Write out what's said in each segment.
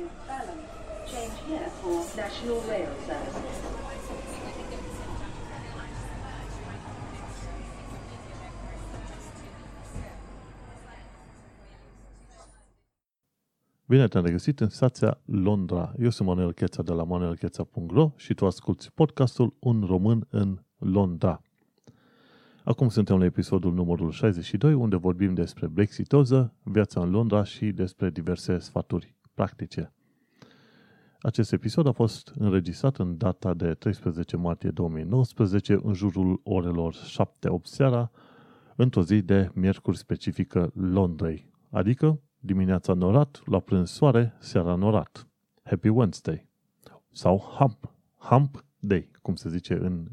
to Balham. Change here for National Rail Service. Bine te-am regăsit în stația Londra. Eu sunt Manuel Cheța de la manuelcheța.ro și tu asculti podcastul Un român în Londra. Acum suntem la episodul numărul 62, unde vorbim despre Brexitoză, viața în Londra și despre diverse sfaturi practice. Acest episod a fost înregistrat în data de 13 martie 2019, în jurul orelor 7-8 seara, într-o zi de miercuri specifică Londrei, adică dimineața norat, la prânz soare, seara norat. Happy Wednesday. Sau Hump, Hump Day, cum se zice în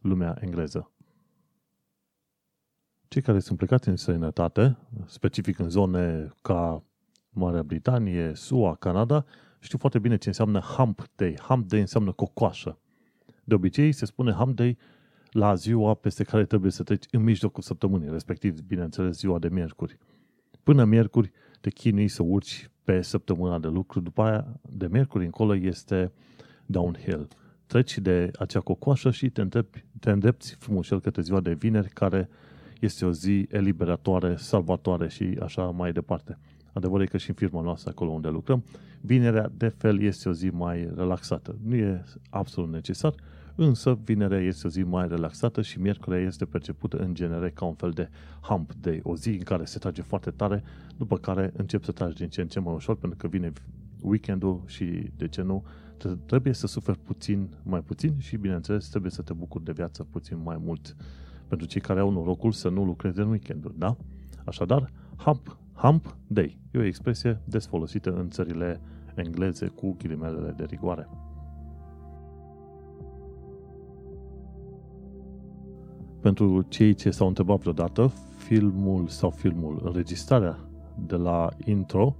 lumea engleză. Cei care sunt plecați în străinătate, specific în zone ca Marea Britanie, SUA, Canada, știu foarte bine ce înseamnă Hump Day. Hump Day înseamnă cocoașă. De obicei se spune Hump Day la ziua peste care trebuie să treci în mijlocul săptămânii, respectiv, bineînțeles, ziua de miercuri. Până miercuri te chinui să urci pe săptămâna de lucru, după aia, de miercuri încolo, este downhill. Treci de acea cocoașă și te, îndrepti, te îndrepti frumușel către ziua de vineri, care este o zi eliberatoare, salvatoare și așa mai departe. Adevărul e că și în firma noastră, acolo unde lucrăm, vinerea, de fel, este o zi mai relaxată. Nu e absolut necesar, însă vinerea este o zi mai relaxată și miercurea este percepută în genere ca un fel de hump day, o zi în care se trage foarte tare, după care încep să tragi din ce în ce mai ușor, pentru că vine weekendul și, de ce nu, trebuie să suferi puțin mai puțin și, bineînțeles, trebuie să te bucuri de viață puțin mai mult pentru cei care au norocul să nu lucreze în weekenduri, da? Așadar, hump, hump day e o expresie des folosită în țările engleze cu ghilimelele de rigoare. Pentru cei ce s-au întrebat vreodată, filmul sau filmul, înregistrarea de la intro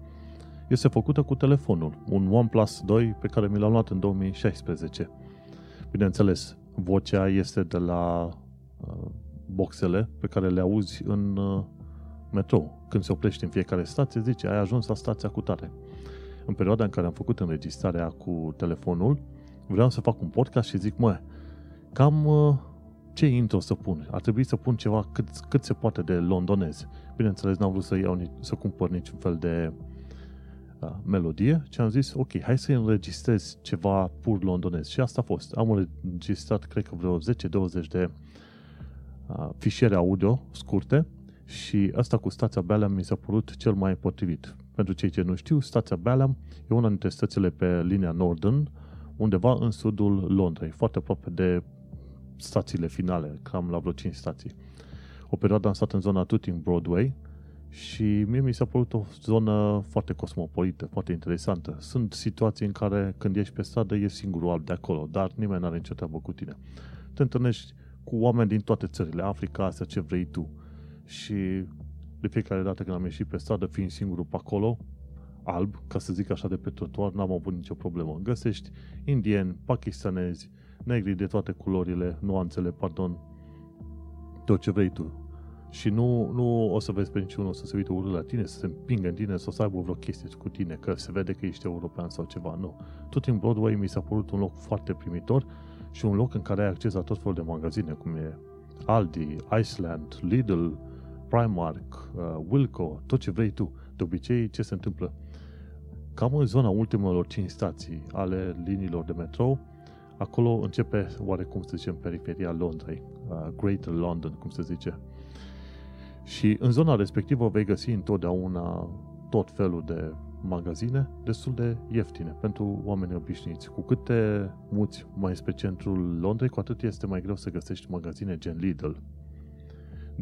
este făcută cu telefonul, un OnePlus 2 pe care mi l-am luat în 2016. Bineînțeles, vocea este de la uh, boxele pe care le auzi în uh, metrou. Când se oprește în fiecare stație, zice, ai ajuns la stația cu tare. În perioada în care am făcut înregistrarea cu telefonul, vreau să fac un podcast și zic, mă, cam uh, ce intro să pun? Ar trebui să pun ceva cât, cât se poate de londonez. Bineînțeles, n-am vrut să iau, să cumpăr niciun fel de uh, melodie, ci am zis, ok, hai să înregistrez ceva pur londonez. Și asta a fost. Am înregistrat, cred că vreo 10-20 de uh, fișiere audio scurte și asta cu stația Balham mi s-a părut cel mai potrivit. Pentru cei ce nu știu, stația Balham e una dintre stațiile pe linia Northern, undeva în sudul Londrei, foarte aproape de stațiile finale, cam la vreo 5 stații. O perioadă am stat în zona Tooting Broadway și mie mi s-a părut o zonă foarte cosmopolită, foarte interesantă. Sunt situații în care când ești pe stradă e singurul alb de acolo, dar nimeni nu are nicio treabă cu tine. Te întâlnești cu oameni din toate țările, Africa, Asia, ce vrei tu. Și de fiecare dată când am ieșit pe stradă, fiind singurul pe acolo, alb, ca să zic așa, de pe trotuar, n-am avut nicio problemă. Găsești indieni, pakistanezi, negri de toate culorile, nuanțele, pardon, tot ce vrei tu. Și nu, nu o să vezi pe niciunul să se uite urât la tine, să se împingă în tine, să o să aibă vreo chestie cu tine, că se vede că ești european sau ceva. Nu. Tot în Broadway mi s-a părut un loc foarte primitor și un loc în care ai acces la tot felul de magazine, cum e Aldi, Iceland, Lidl, Primark, uh, Wilco, tot ce vrei tu. De obicei, ce se întâmplă? Cam în zona ultimelor 5 stații ale liniilor de metrou, acolo începe oarecum să zicem periferia Londrei, uh, Greater London, cum se zice. Și în zona respectivă vei găsi întotdeauna tot felul de magazine destul de ieftine pentru oameni obișnuiți. Cu cât te muți mai spre centrul Londrei, cu atât este mai greu să găsești magazine gen Lidl.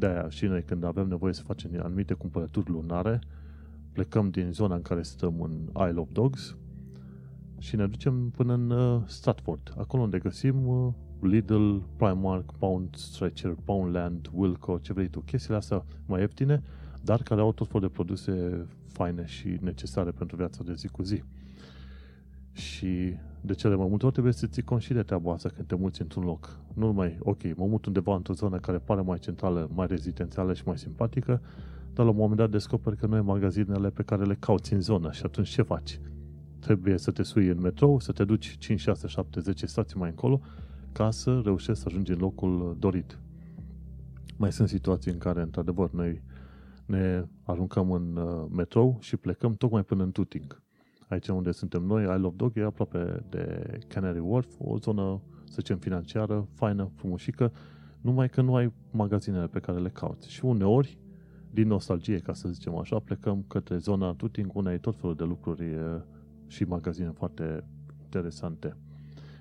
De-aia și noi când avem nevoie să facem anumite cumpărături lunare, plecăm din zona în care stăm în Isle of Dogs și ne ducem până în uh, Stratford, acolo unde găsim uh, Lidl, Primark, Pound Stretcher, Poundland, Wilco, ce vrei tu, chestiile astea mai ieftine, dar care au tot felul de produse faine și necesare pentru viața de zi cu zi. Și de cele mai multe ori trebuie să ții conștient de treaba asta când te muți într-un loc. Nu numai, ok, mă mut undeva într-o zonă care pare mai centrală, mai rezidențială și mai simpatică, dar la un moment dat descoperi că nu e magazinele pe care le cauți în zonă și atunci ce faci? trebuie să te sui în metrou, să te duci 5, 6, 7, 10 stații mai încolo ca să reușești să ajungi în locul dorit. Mai sunt situații în care, într-adevăr, noi ne aruncăm în uh, metrou și plecăm tocmai până în Tuting. Aici unde suntem noi, I Love Dog, e aproape de Canary Wharf, o zonă, să zicem, financiară, faină, frumușică, numai că nu ai magazinele pe care le cauți. Și uneori, din nostalgie, ca să zicem așa, plecăm către zona Tuting, unde ai tot felul de lucruri și magazine foarte interesante.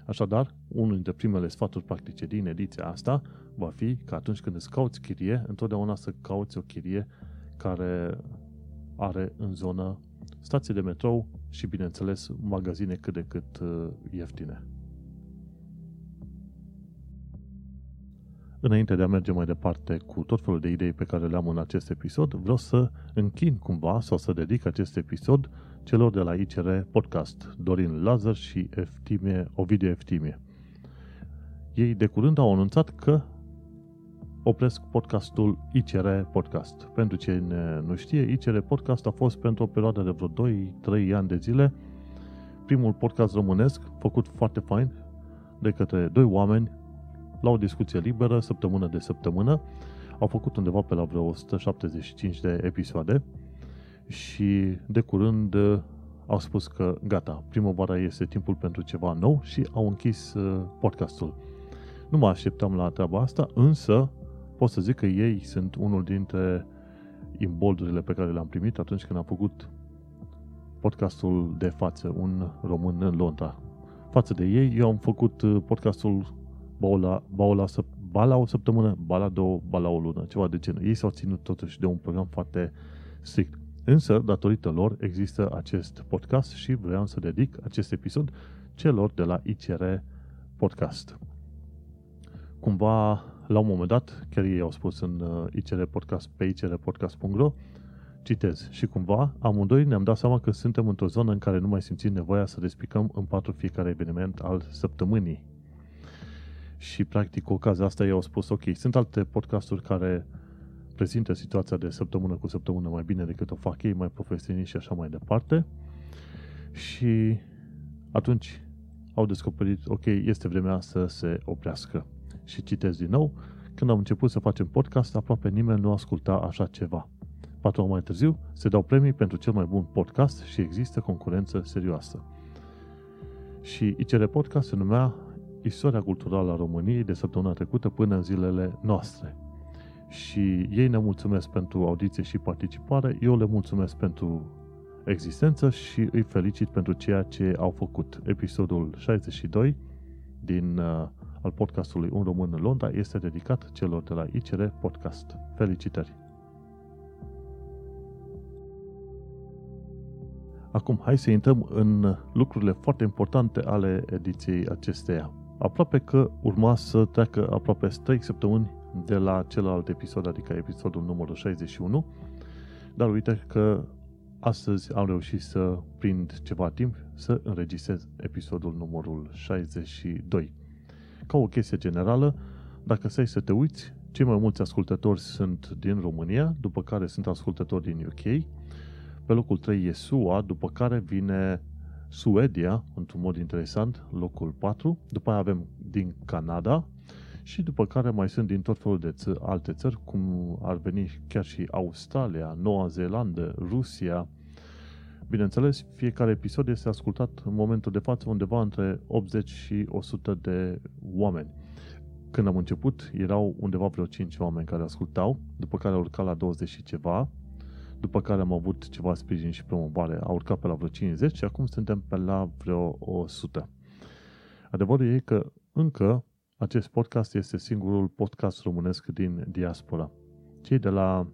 Așadar, unul dintre primele sfaturi practice din ediția asta va fi că atunci când îți cauți chirie, întotdeauna să cauți o chirie care are în zonă stații de metrou și, bineînțeles, magazine cât de cât ieftine. Înainte de a merge mai departe cu tot felul de idei pe care le am în acest episod, vreau să închin cumva sau să dedic acest episod celor de la ICR Podcast, Dorin Lazar și Eftimie, Ovidiu Eftimie. Ei de curând au anunțat că opresc podcastul ICR Podcast. Pentru cine nu știe, ICR Podcast a fost pentru o perioadă de vreo 2-3 ani de zile primul podcast românesc făcut foarte fain de către doi oameni la o discuție liberă, săptămână de săptămână. Au făcut undeva pe la vreo 175 de episoade și de curând uh, au spus că gata, primăvara este timpul pentru ceva nou și au închis uh, podcastul. Nu mă așteptam la treaba asta, însă pot să zic că ei sunt unul dintre imboldurile pe care le-am primit atunci când am făcut podcastul de față, un român în Londra. Față de ei, eu am făcut uh, podcastul Baula, Baula, Bala o săptămână, Bala două, Bala o lună, ceva de genul. Ei s-au ținut totuși de un program foarte strict. Însă, datorită lor, există acest podcast și vreau să dedic acest episod celor de la ICR Podcast. Cumva, la un moment dat, chiar ei au spus în uh, ICR Podcast, pe icrpodcast.ro, citez, și cumva, amândoi ne-am dat seama că suntem într-o zonă în care nu mai simțim nevoia să despicăm în patru fiecare eveniment al săptămânii. Și, practic, cu ocazia asta ei au spus, ok, sunt alte podcasturi care prezintă situația de săptămână cu săptămână mai bine decât o fac ei, mai profesioniști și așa mai departe. Și atunci au descoperit, ok, este vremea să se oprească. Și citesc din nou, când am început să facem podcast, aproape nimeni nu asculta așa ceva. Patru ani mai târziu, se dau premii pentru cel mai bun podcast și există concurență serioasă. Și ICR Podcast se numea Istoria culturală a României de săptămâna trecută până în zilele noastre și ei ne mulțumesc pentru audiție și participare, eu le mulțumesc pentru existență și îi felicit pentru ceea ce au făcut. Episodul 62 din uh, al podcastului Un Român în Londra este dedicat celor de la ICR Podcast. Felicitări! Acum, hai să intrăm în lucrurile foarte importante ale ediției acesteia. Aproape că urma să treacă aproape 3 săptămâni de la celălalt episod, adică episodul numărul 61, dar uite că astăzi am reușit să prind ceva timp să înregistrez episodul numărul 62. Ca o chestie generală, dacă stai să te uiți, cei mai mulți ascultători sunt din România, după care sunt ascultători din UK, pe locul 3 e SUA, după care vine Suedia, într-un mod interesant, locul 4, după aia avem din Canada, și după care mai sunt din tot felul de ță- alte țări, cum ar veni chiar și Australia, Noua Zeelandă, Rusia. Bineînțeles, fiecare episod este ascultat în momentul de față undeva între 80 și 100 de oameni. Când am început, erau undeva vreo 5 oameni care ascultau, după care au urcat la 20 și ceva, după care am avut ceva sprijin și promovare, a urcat pe la vreo 50 și acum suntem pe la vreo 100. Adevărul e că încă acest podcast este singurul podcast românesc din diaspora. Cei de la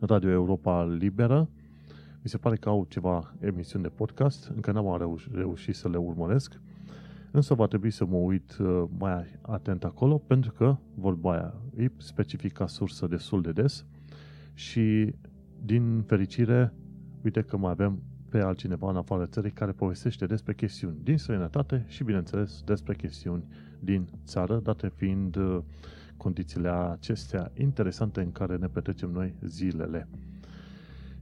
Radio Europa Liberă mi se pare că au ceva emisiuni de podcast, încă n-am reuș- reușit să le urmăresc, însă va trebui să mă uit uh, mai atent acolo, pentru că, vorba aia, e specifica sursă destul de des și, din fericire, uite că mai avem pe altcineva în afară țării care povestește despre chestiuni din străinătate și, bineînțeles, despre chestiuni din țară, date fiind uh, condițiile acestea interesante în care ne petrecem noi zilele.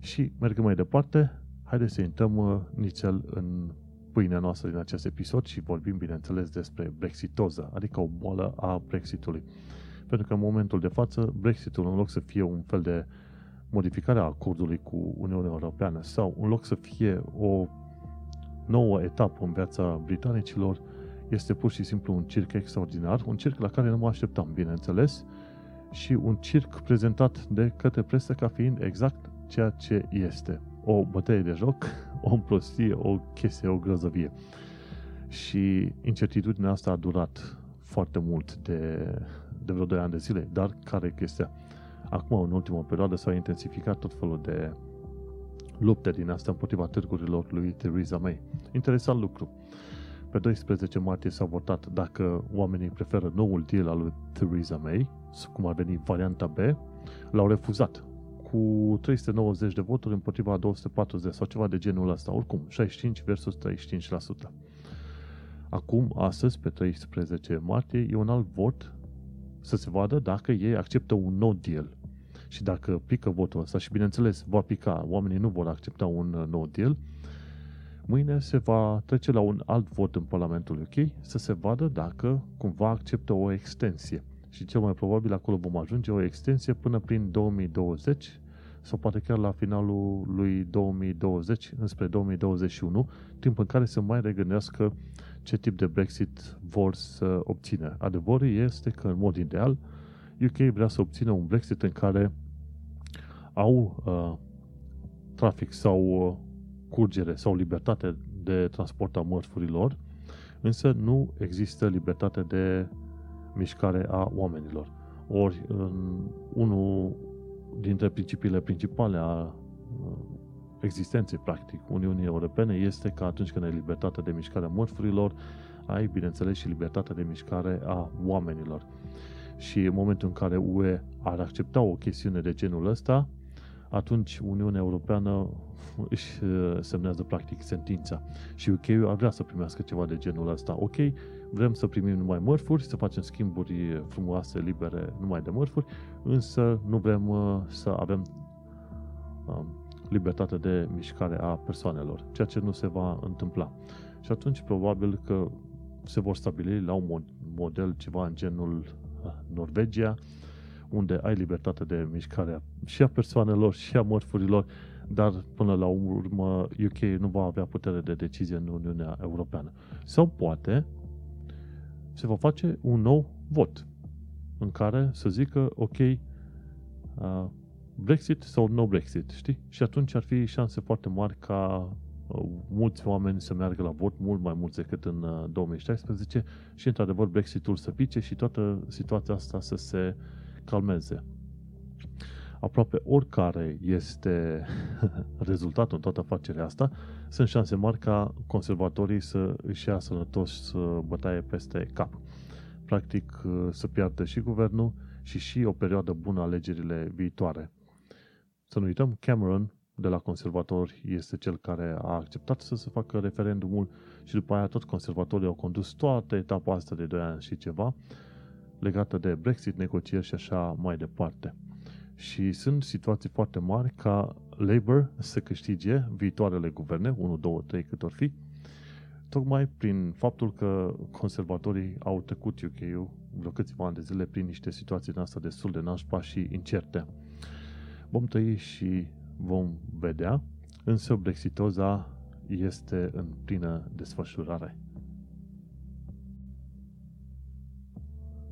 Și mergând mai departe, haideți să intrăm uh, nițel în pâinea noastră din acest episod și vorbim, bineînțeles, despre brexitoză, adică o boală a Brexitului. Pentru că în momentul de față, Brexitul, în loc să fie un fel de modificare a acordului cu Uniunea Europeană sau în loc să fie o nouă etapă în viața britanicilor, este pur și simplu un circ extraordinar, un circ la care nu mă așteptam, bineînțeles, și un circ prezentat de către presă ca fiind exact ceea ce este. O bătălie de joc, o prostie, o chestie, o grozăvie. Și incertitudinea asta a durat foarte mult de, de vreo 2 ani de zile, dar care chestia? Acum, în ultima perioadă, s-au intensificat tot felul de lupte din asta împotriva târgurilor lui Theresa May. Interesant lucru. Pe 12 martie s-a votat dacă oamenii preferă noul deal al lui Theresa May, cum ar veni varianta B, l-au refuzat cu 390 de voturi împotriva 240 sau ceva de genul ăsta. Oricum, 65 versus 35%. Acum, astăzi, pe 13 martie, e un alt vot să se vadă dacă ei acceptă un nou deal. Și dacă pică votul ăsta, și bineînțeles va pica, oamenii nu vor accepta un nou deal, Mâine se va trece la un alt vot în Parlamentul UK să se vadă dacă cumva acceptă o extensie. Și cel mai probabil acolo vom ajunge o extensie până prin 2020 sau poate chiar la finalul lui 2020, înspre 2021, timp în care să mai regândească ce tip de Brexit vor să obțină. Adevărul este că, în mod ideal, UK vrea să obțină un Brexit în care au uh, trafic sau uh, curgere sau libertate de transport a mărfurilor, însă nu există libertate de mișcare a oamenilor. Ori, în unul dintre principiile principale a uh, existenței, practic, Uniunii Europene este că atunci când ai libertatea de mișcare a mărfurilor, ai, bineînțeles, și libertatea de mișcare a oamenilor. Și în momentul în care UE ar accepta o chestiune de genul ăsta, atunci Uniunea Europeană își uh, semnează practic sentința. Și UK ar vrea să primească ceva de genul ăsta. Ok, vrem să primim numai mărfuri, să facem schimburi frumoase, libere, numai de mărfuri, însă nu vrem uh, să avem um, libertate de mișcare a persoanelor, ceea ce nu se va întâmpla. Și atunci probabil că se vor stabili la un model ceva în genul uh, Norvegia, unde ai libertate de mișcare și a persoanelor și a mărfurilor, dar până la urmă UK nu va avea putere de decizie în Uniunea Europeană. Sau poate se va face un nou vot în care să zică, ok, uh, Brexit sau no Brexit, știi? Și atunci ar fi șanse foarte mari ca uh, mulți oameni să meargă la vot, mult mai mulți decât în uh, 2016 și, într-adevăr, Brexitul să pice și toată situația asta să se calmeze. Aproape oricare este rezultatul în toată afacerea asta, sunt șanse mari ca conservatorii să își ia sănătos bătaie peste cap. Practic să piardă și guvernul și și o perioadă bună alegerile viitoare. Să nu uităm, Cameron de la conservatori este cel care a acceptat să se facă referendumul și după aia tot conservatorii au condus toată etapa asta de 2 ani și ceva legată de Brexit, negocieri și așa mai departe. Și sunt situații foarte mari ca Labour să câștige viitoarele guverne, 1, 2, 3 cât or fi, tocmai prin faptul că conservatorii au trecut UK-ul vreo câțiva ani de zile prin niște situații din asta destul de nașpa și incerte. Vom trăi și vom vedea, însă Brexitoza este în plină desfășurare.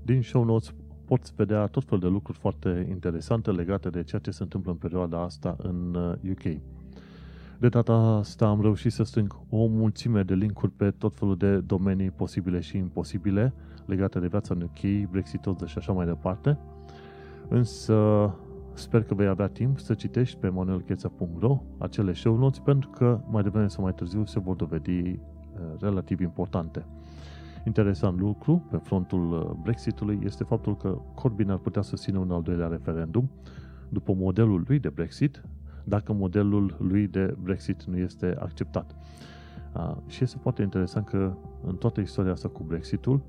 Din show notes poți vedea tot felul de lucruri foarte interesante legate de ceea ce se întâmplă în perioada asta în UK. Uh, de data asta am reușit să strâng o mulțime de linkuri pe tot felul de domenii posibile și imposibile legate de viața în UK, Brexit și așa mai departe. Însă sper că vei avea timp să citești pe manuelcheța.ro acele show notes pentru că mai devreme sau mai târziu se vor dovedi uh, relativ importante. Interesant lucru pe frontul uh, Brexitului este faptul că Corbyn ar putea să țină un al doilea referendum după modelul lui de Brexit, dacă modelul lui de Brexit nu este acceptat. Și este foarte interesant că în toată istoria asta cu Brexitul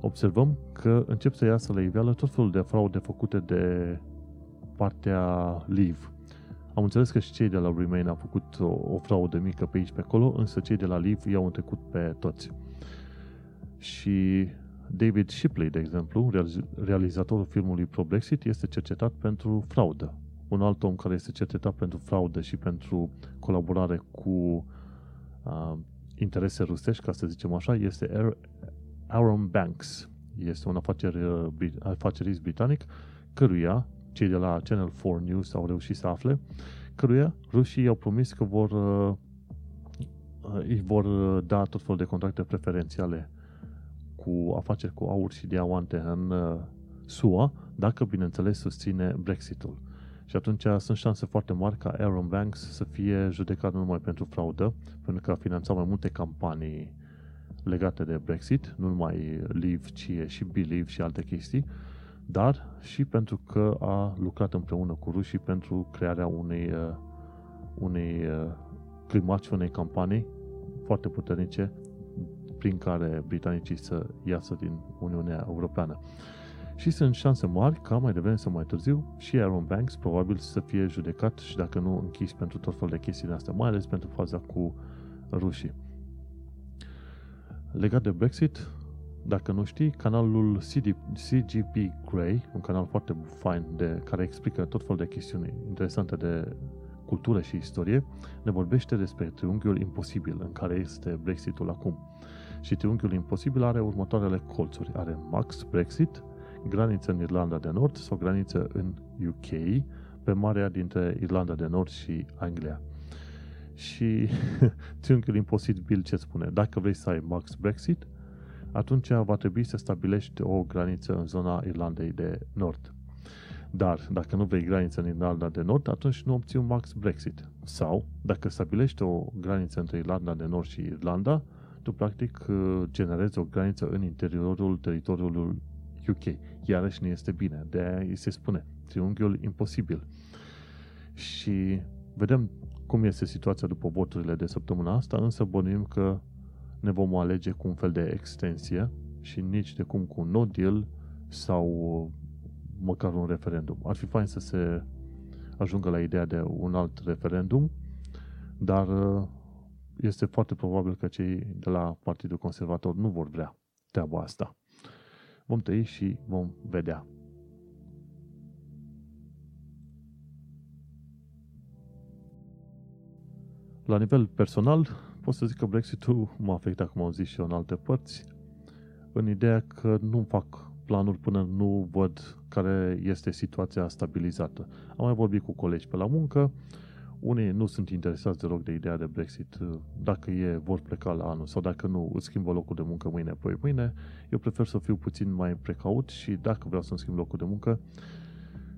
observăm că încep să iasă la iveală tot felul de fraude făcute de partea Leave. Am înțeles că și cei de la Remain au făcut o, o fraudă mică pe aici pe acolo, însă cei de la Leave i-au întrecut pe toți. Și David Shipley, de exemplu, realizatorul filmului Pro Brexit, este cercetat pentru fraudă. Un alt om care este cercetat pentru fraudă și pentru colaborare cu uh, interese rusești, ca să zicem așa, este Aaron Banks. Este un afaceri, uh, afacerist britanic, căruia cei de la Channel 4 News au reușit să afle, căruia rușii i-au promis că vor uh, îi vor uh, da tot felul de contracte preferențiale cu afaceri cu aur și diamante în uh, SUA, dacă, bineînțeles, susține Brexitul. Și atunci sunt șanse foarte mari ca Aaron Banks să fie judecat nu numai pentru fraudă, pentru că a finanțat mai multe campanii legate de Brexit, nu numai Leave, ci și Believe și alte chestii, dar și pentru că a lucrat împreună cu rușii pentru crearea unei, uh, unei uh, climat și unei campanii foarte puternice prin care britanicii să iasă din Uniunea Europeană. Și sunt șanse mari ca mai devreme sau mai târziu și Aaron Banks probabil să fie judecat și dacă nu închis pentru tot felul de chestii astea, mai ales pentru faza cu rușii. Legat de Brexit, dacă nu știi, canalul CD, CGP Grey, un canal foarte fain de, care explică tot felul de chestiuni interesante de cultură și istorie, ne vorbește despre triunghiul imposibil în care este Brexitul acum. Și triunghiul imposibil are următoarele colțuri. Are max Brexit, graniță în Irlanda de Nord sau graniță în UK, pe marea dintre Irlanda de Nord și Anglia. Și triunghiul imposibil ce spune? Dacă vrei să ai max Brexit, atunci va trebui să stabilești o graniță în zona Irlandei de Nord. Dar dacă nu vrei graniță în Irlanda de Nord, atunci nu obții un max Brexit. Sau, dacă stabilești o graniță între Irlanda de Nord și Irlanda, tu practic generezi o graniță în interiorul teritoriului UK. Iarăși nu este bine. De aia îi se spune triunghiul imposibil. Și vedem cum este situația după voturile de săptămâna asta, însă bănuim că ne vom alege cu un fel de extensie și nici de cum cu un no deal sau măcar un referendum. Ar fi fain să se ajungă la ideea de un alt referendum, dar uh, este foarte probabil că cei de la Partidul Conservator nu vor vrea treaba asta. Vom tăi și vom vedea. La nivel personal, pot să zic că Brexit-ul m-a afectat, cum am zis și eu, în alte părți, în ideea că nu fac planuri până nu văd care este situația stabilizată. Am mai vorbit cu colegi pe la muncă, unii nu sunt interesați deloc de ideea de Brexit. Dacă e, vor pleca la anul sau dacă nu, îți schimbă locul de muncă mâine, poi mâine. Eu prefer să fiu puțin mai precaut și dacă vreau să-mi schimb locul de muncă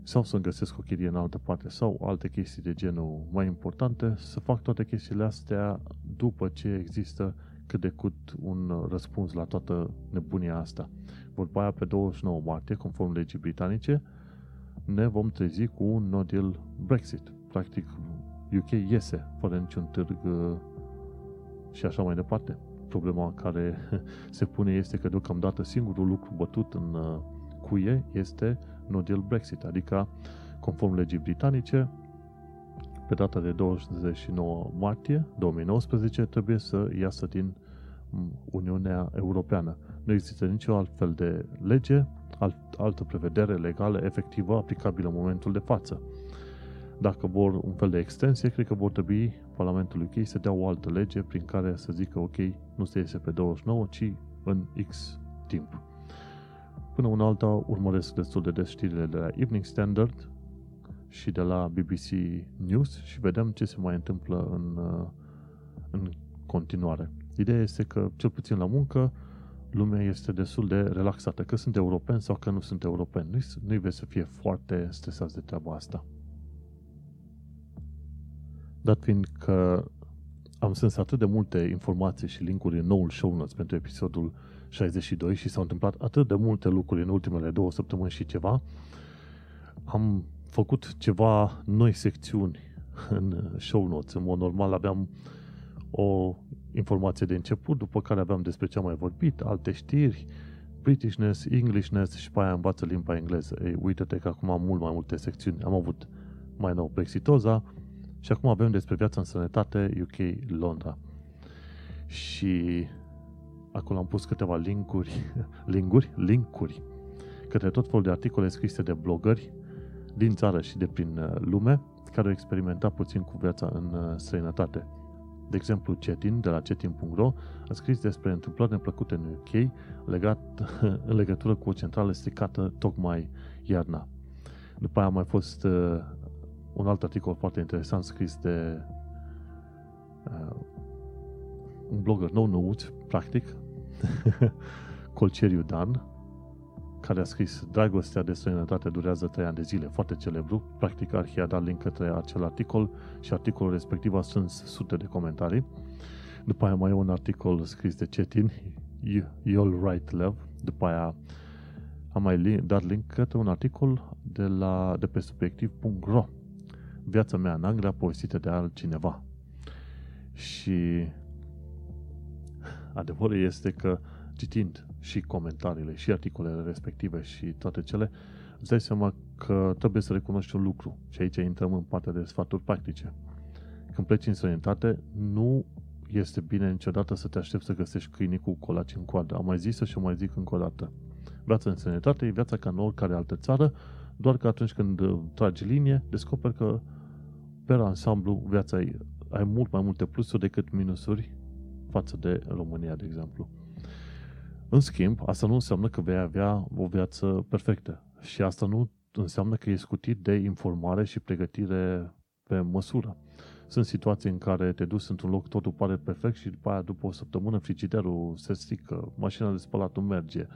sau să-mi găsesc o chirie în altă parte sau alte chestii de genul mai importante, să fac toate chestiile astea după ce există cât de cât un răspuns la toată nebunia asta. Vorba aia pe 29 martie, conform legii britanice, ne vom trezi cu un no deal Brexit. Practic, UK iese fără niciun târg uh, și așa mai departe. Problema care se pune este că deocamdată singurul lucru bătut în uh, cuie este no deal Brexit, adică conform legii britanice, pe data de 29 martie 2019 trebuie să iasă din Uniunea Europeană. Nu există nicio altfel de lege, alt, altă prevedere legală efectivă aplicabilă în momentul de față. Dacă vor un fel de extensie, cred că vor trebui Parlamentul UK să dea o altă lege prin care să zică ok, nu se iese pe 29, ci în X timp. Până una alta urmăresc destul de des știrile de la Evening Standard și de la BBC News și vedem ce se mai întâmplă în, în continuare. Ideea este că, cel puțin la muncă, lumea este destul de relaxată, că sunt europeni sau că nu sunt europeni. Nu-i, nu-i vezi să fie foarte stresați de treaba asta. Dat fiind că am sens atât de multe informații și linkuri în noul show notes pentru episodul 62 și s-au întâmplat atât de multe lucruri în ultimele două săptămâni și ceva, am făcut ceva noi secțiuni în show notes. În mod normal aveam o informație de început, după care aveam despre ce am mai vorbit, alte știri, Britishness, Englishness și pe aia învață limba engleză. Ei, uite-te că acum am mult mai multe secțiuni. Am avut mai nou Brexitoza, Și acum avem despre viața în sănătate UK Londra. Și acolo am pus câteva linkuri, linkuri, linkuri către tot felul de articole scrise de blogări din țară și de prin uh, lume care au experimentat puțin cu viața în uh, străinătate. De exemplu, Cetin, de la cetin.ro, a scris despre întâmplări neplăcute în UK legat, în legătură cu o centrală stricată tocmai iarna. După aia a mai fost uh, un alt articol foarte interesant scris de uh, un blogger nou nouț, practic, Colceriu Dan, care a scris Dragostea de străinătate durează 3 ani de zile, foarte celebru. Practic, Arhia a dat link către acel articol și articolul respectiv a strâns sute de comentarii. După aia mai e un articol scris de Cetin, You'll Write Love. După aia am mai dat link către un articol de, la, de pe subiectiv.ro Viața mea în Anglia povestită de altcineva. Și adevărul este că citind și comentariile și articolele respective și toate cele, îți dai seama că trebuie să recunoști un lucru. Și aici intrăm în partea de sfaturi practice. Când pleci în străinătate, nu este bine niciodată să te aștepți să găsești câinii cu colaci în coadă. Am mai zis și o mai zic încă o dată. Viața în străinătate e viața ca în oricare altă țară, doar că atunci când uh, tragi linie, descoperi că pe ansamblu viața e, ai mult mai multe plusuri decât minusuri față de România, de exemplu. În schimb, asta nu înseamnă că vei avea o viață perfectă. Și asta nu înseamnă că ești scutit de informare și pregătire pe măsură. Sunt situații în care te duci într-un loc, totul pare perfect și după aia, după o săptămână, frigiderul se strică, mașina de spălat nu merge,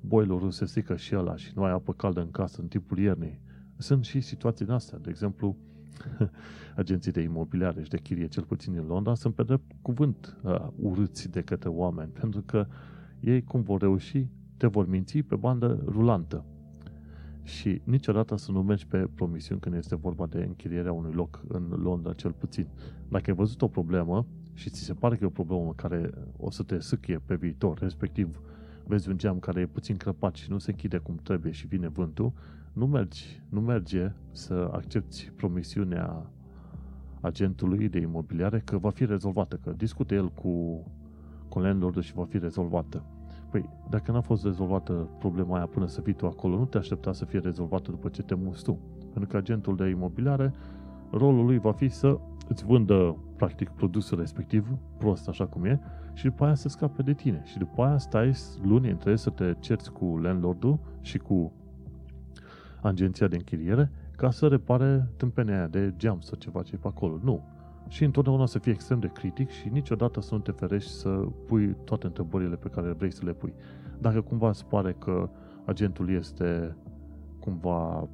boilerul se strică și ăla și nu ai apă caldă în casă în timpul iernii. Sunt și situații din astea. De exemplu, agenții de imobiliare și de chirie, cel puțin în Londra, sunt pe drept cuvânt uh, urâți de către oameni, pentru că ei cum vor reuși, te vor minți pe bandă rulantă. Și niciodată să nu mergi pe promisiuni când este vorba de închirierea unui loc în Londra, cel puțin. Dacă ai văzut o problemă și ți se pare că e o problemă care o să te sâchie pe viitor, respectiv vezi un geam care e puțin crăpat și nu se închide cum trebuie și vine vântul, nu mergi, nu merge să accepti promisiunea agentului de imobiliare că va fi rezolvată, că discute el cu, cu landlord și va fi rezolvată. Păi, dacă n-a fost rezolvată problema aia până să fii tu acolo, nu te aștepta să fie rezolvată după ce te muți tu. Pentru că agentul de imobiliare, rolul lui va fi să îți vândă, practic, produsul respectiv, prost așa cum e, și după aia să scape de tine. Și după aia stai luni între să te cerți cu landlordul și cu agenția de închiriere ca să repare tâmpenia aia de geam sau ceva ce e pe acolo. Nu. Și întotdeauna să fii extrem de critic și niciodată să nu te ferești să pui toate întrebările pe care vrei să le pui. Dacă cumva îți pare că agentul este cumva uh,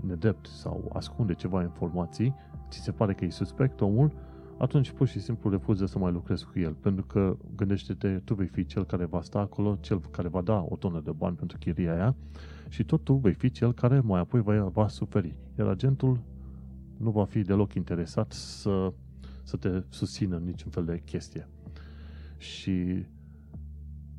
nedrept sau ascunde ceva informații, ți se pare că e suspect omul, atunci pur și simplu refuză să mai lucrezi cu el, pentru că gândește-te, tu vei fi cel care va sta acolo, cel care va da o tonă de bani pentru chiria aia și tot tu vei fi cel care mai apoi va, va suferi. Iar agentul nu va fi deloc interesat să, să te susțină în niciun fel de chestie. Și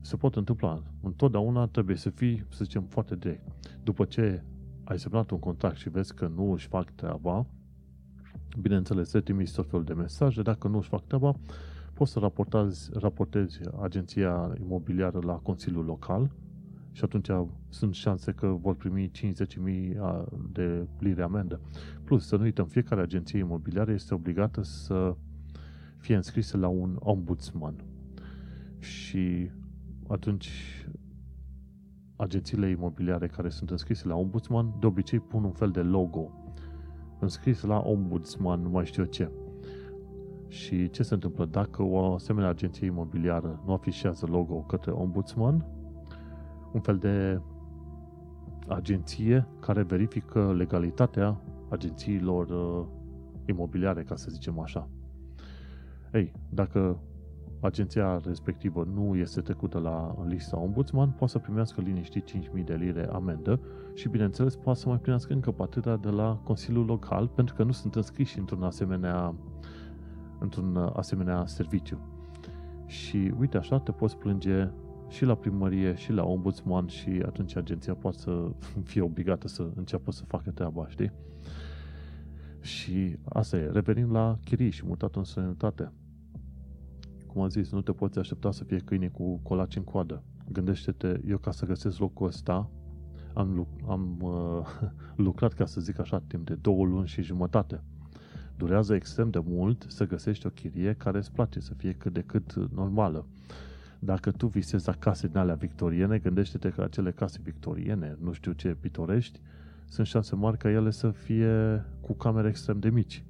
se pot întâmpla. Întotdeauna trebuie să fii, să zicem, foarte direct. După ce ai semnat un contract și vezi că nu își fac treaba, bineînțeles, să trimiți tot felul de mesaje. Dacă nu își fac treaba, poți să raportezi, raportezi agenția imobiliară la Consiliul Local și atunci sunt șanse că vor primi 50.000 de lire amendă. Plus, să nu uităm, fiecare agenție imobiliară este obligată să fie înscrisă la un ombudsman. Și atunci agențiile imobiliare care sunt înscrise la ombudsman de obicei pun un fel de logo înscris la ombudsman, nu mai știu ce. Și ce se întâmplă? Dacă o asemenea agenție imobiliară nu afișează logo către ombudsman, un fel de agenție care verifică legalitatea agențiilor uh, imobiliare, ca să zicem așa. Ei, dacă agenția respectivă nu este trecută la lista ombudsman, poate să primească liniștit 5.000 de lire amendă și, bineînțeles, poate să mai primească încă patâta de la Consiliul Local, pentru că nu sunt înscriși într-un asemenea, într-un asemenea serviciu. Și uite așa, te poți plânge și la primărie și la ombudsman și atunci agenția poate să fie obligată să înceapă să facă treaba, știi? Și asta e, revenim la chirii și mutatul în sănătate. Cum am zis, nu te poți aștepta să fie câine cu colaci în coadă. Gândește-te, eu ca să găsesc locul ăsta, am, am uh, lucrat, ca să zic așa, timp de două luni și jumătate. Durează extrem de mult să găsești o chirie care îți place, să fie cât de cât normală. Dacă tu visezi la case din alea victoriene, gândește-te că acele case victoriene, nu știu ce pitorești, sunt șanse mari ca ele să fie cu camere extrem de mici.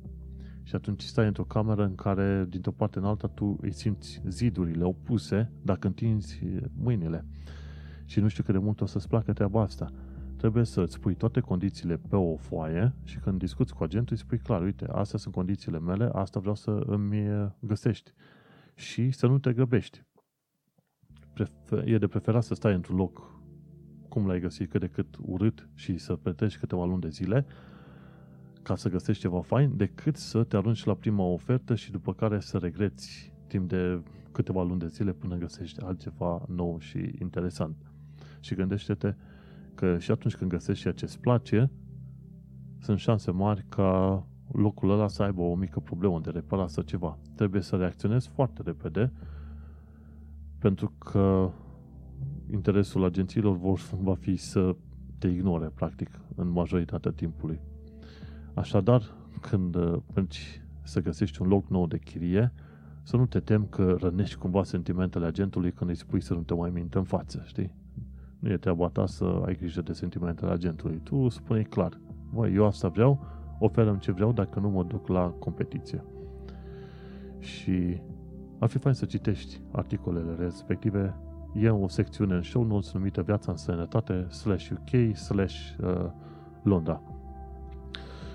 Și atunci stai într-o cameră în care, dintr-o parte în alta, tu îi simți zidurile opuse dacă întinzi mâinile. Și nu știu cât de mult o să-ți placă treaba asta. Trebuie să îți pui toate condițiile pe o foaie și când discuți cu agentul îi spui clar, uite, astea sunt condițiile mele, asta vreau să îmi găsești. Și să nu te grăbești. E de preferat să stai într-un loc cum l-ai găsit cât de cât urât și să plătești câteva luni de zile ca să găsești ceva fain, decât să te arunci la prima ofertă și după care să regreți timp de câteva luni de zile până găsești altceva nou și interesant. Și gândește-te că și atunci când găsești ceea ce îți place, sunt șanse mari ca locul ăla să aibă o mică problemă de reparat sau ceva. Trebuie să reacționezi foarte repede pentru că interesul agențiilor vor, va fi să te ignore, practic, în majoritatea timpului. Așadar, când uh, mergi să găsești un loc nou de chirie, să nu te tem că rănești cumva sentimentele agentului când îi spui să nu te mai mintă în față, știi? Nu e treaba ta să ai grijă de sentimentele agentului. Tu spune clar, voi, eu asta vreau, oferăm ce vreau, dacă nu mă duc la competiție. Și ar fi fain să citești articolele respective. E o secțiune în show notes numită Viața în Sănătate slash UK slash uh, Londra.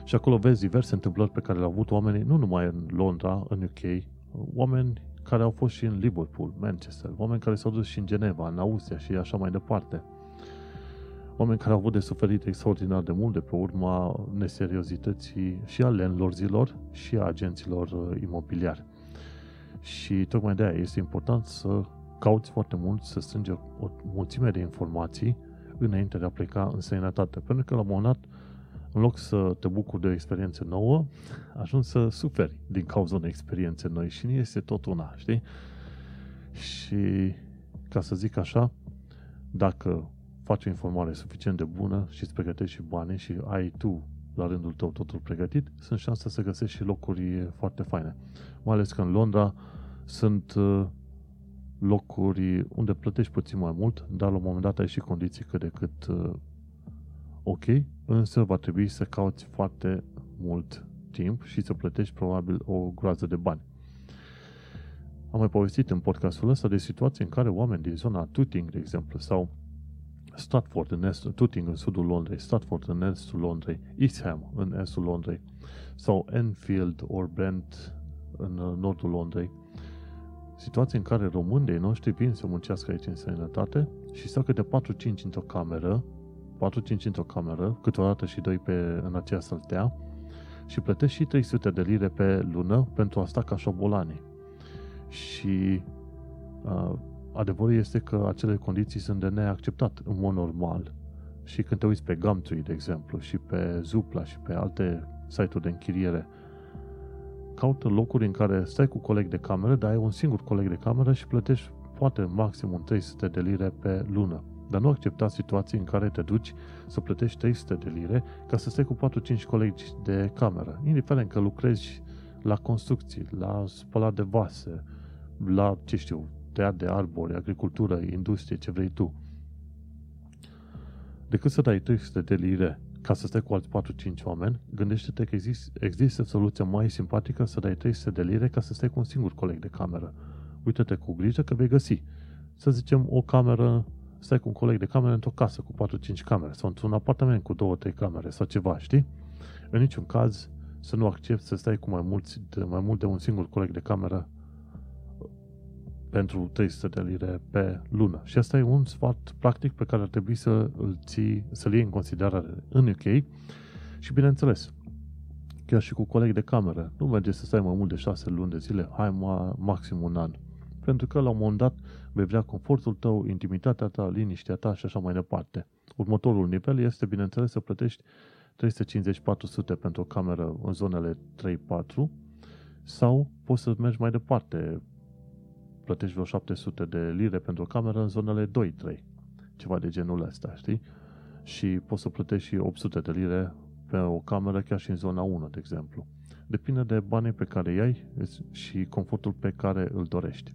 Și acolo vezi diverse întâmplări pe care le-au avut oamenii, nu numai în Londra, în UK, oameni care au fost și în Liverpool, Manchester, oameni care s-au dus și în Geneva, în Austria și așa mai departe. Oameni care au avut de suferit extraordinar de mult de pe urma neseriozității și a landlordilor și a agenților uh, imobiliari. Și tocmai de aia este important să cauți foarte mult, să strângi o mulțime de informații înainte de a pleca în sănătate. Pentru că la un moment dat în loc să te bucuri de o experiență nouă, ajungi să suferi din cauza unei experiențe noi și nu este tot una, știi? Și, ca să zic așa, dacă faci o informare suficient de bună și îți pregătești și bani și ai tu la rândul tău totul pregătit, sunt șanse să găsești și locuri foarte faine. Mai ales că în Londra sunt uh, locuri unde plătești puțin mai mult, dar la un moment dat ai și condiții cât de cât uh, ok, însă va trebui să cauți foarte mult timp și să plătești probabil o groază de bani. Am mai povestit în podcastul ăsta de situații în care oameni din zona Tooting, de exemplu, sau Stratford în estul, Tooting în sudul Londrei, Stratford în estul Londrei, Eastham în estul Londrei, sau Enfield or Brent în nordul Londrei, situații în care românii noștri vin să muncească aici în sănătate și stau câte 4-5 într-o cameră 4-5 într-o cameră, câteodată și 2 pe, în aceea săltea, și plătesc și 300 de lire pe lună pentru a sta ca șobolani. Și uh, adevărul este că acele condiții sunt de neacceptat în mod normal. Și când te uiți pe Gumtree, de exemplu, și pe Zupla și pe alte site-uri de închiriere, caută locuri în care stai cu coleg de cameră, dar ai un singur coleg de cameră și plătești poate maximum 300 de lire pe lună. Dar nu accepta situații în care te duci să plătești 300 de lire ca să stai cu 4-5 colegi de cameră, indiferent că lucrezi la construcții, la spălat de vase, la, ce știu, tăiat de arbori, agricultură, industrie, ce vrei tu. Decât să dai 300 de lire ca să stai cu alți 4-5 oameni, gândește-te că există, există soluția mai simpatică să dai 300 de lire ca să stai cu un singur coleg de cameră. Uită-te cu grijă că vei găsi. Să zicem o cameră stai cu un coleg de cameră într-o casă cu 4-5 camere sau într-un apartament cu 2-3 camere sau ceva, știi? În niciun caz să nu accepti să stai cu mai, mulți, de, mai mult de un singur coleg de cameră pentru 300 de lire pe lună. Și asta e un sfat practic pe care ar trebui să îl ții, să-l iei în considerare în UK și bineînțeles, chiar și cu coleg de cameră. Nu merge să stai mai mult de 6 luni de zile, hai ma, maxim un an. Pentru că la un moment dat vei vrea confortul tău, intimitatea ta, liniștea ta și așa mai departe. Următorul nivel este, bineînțeles, să plătești 350-400 pentru o cameră în zonele 3-4 sau poți să mergi mai departe, plătești vreo 700 de lire pentru o cameră în zonele 2-3, ceva de genul ăsta, știi? Și poți să plătești și 800 de lire pe o cameră chiar și în zona 1, de exemplu. Depinde de banii pe care îi ai și confortul pe care îl dorești.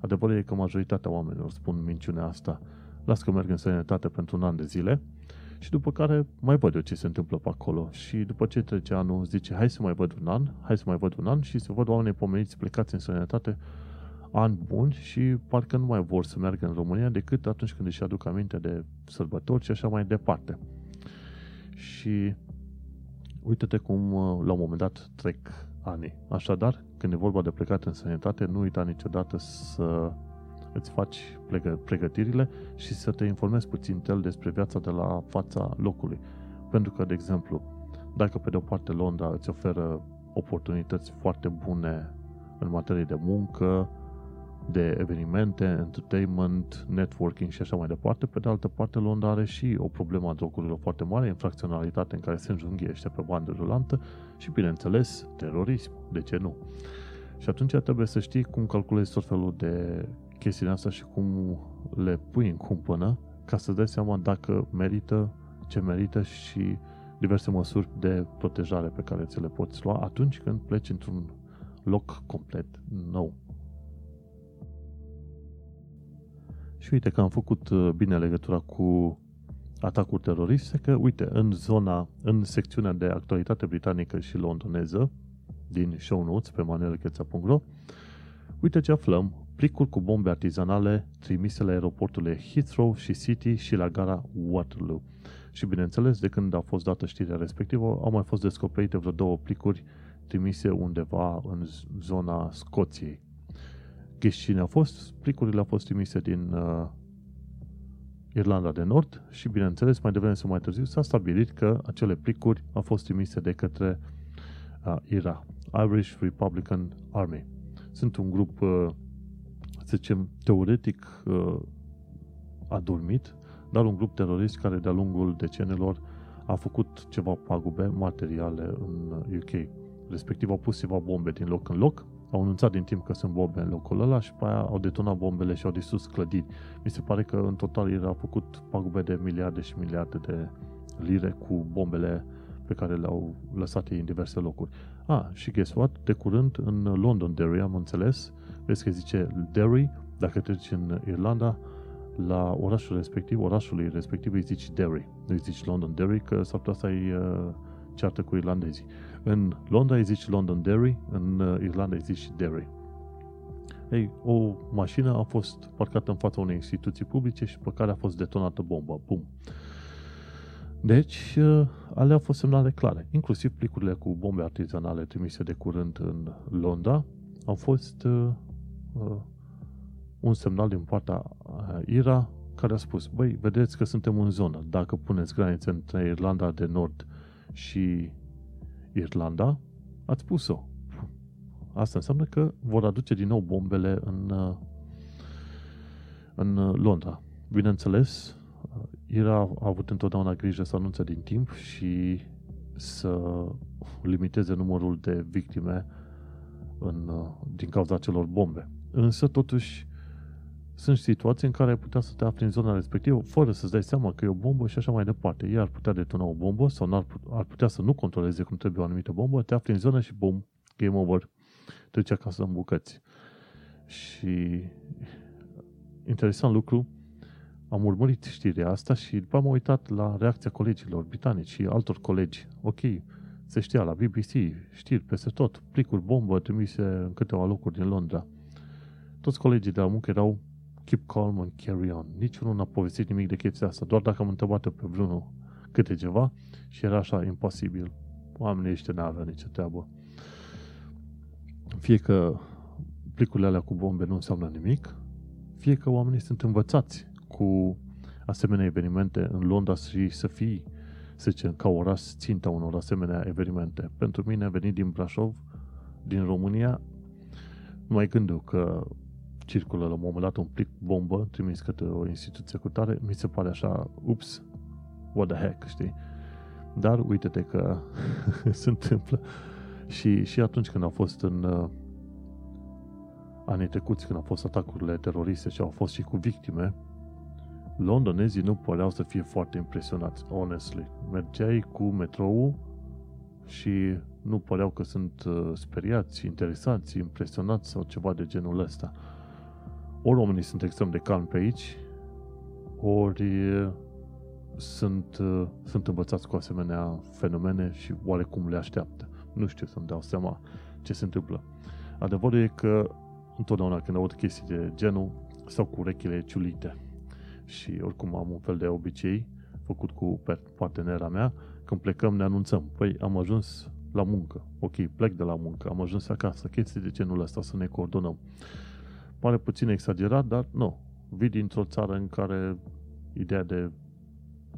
Adevărul e că majoritatea oamenilor spun minciunea asta. Las că merg în sănătate pentru un an de zile și după care mai văd eu ce se întâmplă pe acolo. Și după ce trece anul, zice, hai să mai văd un an, hai să mai văd un an și să văd oamenii pomeniți plecați în sănătate ani buni și parcă nu mai vor să meargă în România decât atunci când își aduc aminte de sărbători și așa mai departe. Și uite-te cum la un moment dat trec ani. Așadar, când e vorba de plecat în sănătate, nu uita niciodată să îți faci pregătirile și să te informezi puțin tel despre viața de la fața locului. Pentru că, de exemplu, dacă pe de o parte Londra îți oferă oportunități foarte bune în materie de muncă, de evenimente, entertainment, networking și așa mai departe. Pe de altă parte, Londra are și o problemă a drogurilor foarte mare, infracționalitate în care se înjunghiește pe bandă rulantă și, bineînțeles, terorism. De ce nu? Și atunci trebuie să știi cum calculezi tot felul de chestiile astea și cum le pui în cumpănă ca să dai seama dacă merită, ce merită și diverse măsuri de protejare pe care ți le poți lua atunci când pleci într-un loc complet nou. Și uite că am făcut uh, bine legătura cu atacuri teroriste, că uite, în zona, în secțiunea de actualitate britanică și londoneză din show notes pe manuelcheța.ro uite ce aflăm, plicuri cu bombe artizanale trimise la aeroporturile Heathrow și City și la gara Waterloo. Și bineînțeles, de când a fost dată știrea respectivă, au mai fost descoperite vreo două plicuri trimise undeva în zona Scoției. Ghiși cine a fost? Plicurile au fost trimise din uh, Irlanda de Nord și, bineînțeles, mai devreme sau mai târziu s-a stabilit că acele plicuri au fost trimise de către uh, IRA, Irish Republican Army. Sunt un grup, uh, să zicem, teoretic uh, adormit, dar un grup terorist care de-a lungul decenilor a făcut ceva pagube materiale în UK. Respectiv au pus ceva bombe din loc în loc au anunțat din timp că sunt bombe în locul ăla și pe aia au detonat bombele și au distrus clădiri. Mi se pare că în total el a făcut pagube de miliarde și miliarde de lire cu bombele pe care le-au lăsat ei în diverse locuri. Ah, și guess what? De curând în Londonderry am înțeles, vezi că zice Derry, dacă treci în Irlanda, la orașul respectiv, orașului respectiv îi zici Derry, nu îi zici Londonderry, că s-ar putea să ai uh, ceartă cu irlandezii. În Londra îi zici Londonderry, în uh, Irlanda îi zici Derry. Ei, o mașină a fost parcată în fața unei instituții publice și pe care a fost detonată bomba. Bum. Deci, uh, alea au fost semnale clare. Inclusiv plicurile cu bombe artizanale trimise de curând în Londra au fost uh, uh, un semnal din partea IRA care a spus, băi, vedeți că suntem în zonă. Dacă puneți granițe între Irlanda de Nord și Irlanda, ați spus-o. Asta înseamnă că vor aduce din nou bombele în, uh, în uh, Londra. Bineînțeles, Ira a avut întotdeauna grijă să anunțe din timp și să limiteze numărul de victime în, uh, din cauza celor bombe. Însă, totuși, sunt situații în care ai putea să te afli în zona respectivă fără să-ți dai seama că e o bombă și așa mai departe. Ei ar putea detona o bombă sau ar, ar putea să nu controleze cum trebuie o anumită bombă, te afli în zonă și bum, game over, trece acasă în bucăți. Și interesant lucru, am urmărit știrea asta și după am uitat la reacția colegilor britanici și altor colegi. Ok, se știa la BBC, știri peste tot, plicuri bombă trimise în câteva locuri din Londra. Toți colegii de la muncă erau keep calm and carry on. Niciunul n-a povestit nimic de chestia asta, doar dacă am întrebat pe vreunul câte ceva și era așa imposibil. Oamenii ăștia n-aveau nicio treabă. Fie că plicurile alea cu bombe nu înseamnă nimic, fie că oamenii sunt învățați cu asemenea evenimente în Londra și să fii, să zicem, ca oraș ținta unor asemenea evenimente. Pentru mine, venit din Brașov, din România, nu mai gândul că circulă la un moment dat un plic bombă trimis către o instituție cu tare, mi se pare așa, ups, what the heck, știi? Dar uite-te că se întâmplă și, și atunci când au fost în uh, anii trecuți, când au fost atacurile teroriste și au fost și cu victime, londonezii nu păreau să fie foarte impresionați, honestly. Mergeai cu metrou și nu păreau că sunt uh, speriați, interesați, impresionați sau ceva de genul ăsta. Ori oamenii sunt extrem de calmi pe aici, ori sunt, uh, sunt învățați cu asemenea fenomene și oarecum le așteaptă. Nu știu să-mi dau seama ce se întâmplă. Adevărul e că întotdeauna când aud chestii de genul, stau cu urechile ciulite. Și oricum am un fel de obicei făcut cu partenera mea, când plecăm ne anunțăm. Păi am ajuns la muncă. Ok, plec de la muncă, am ajuns acasă. Chestii de genul ăsta să ne coordonăm. Pare puțin exagerat, dar nu. Vii dintr-o țară în care ideea de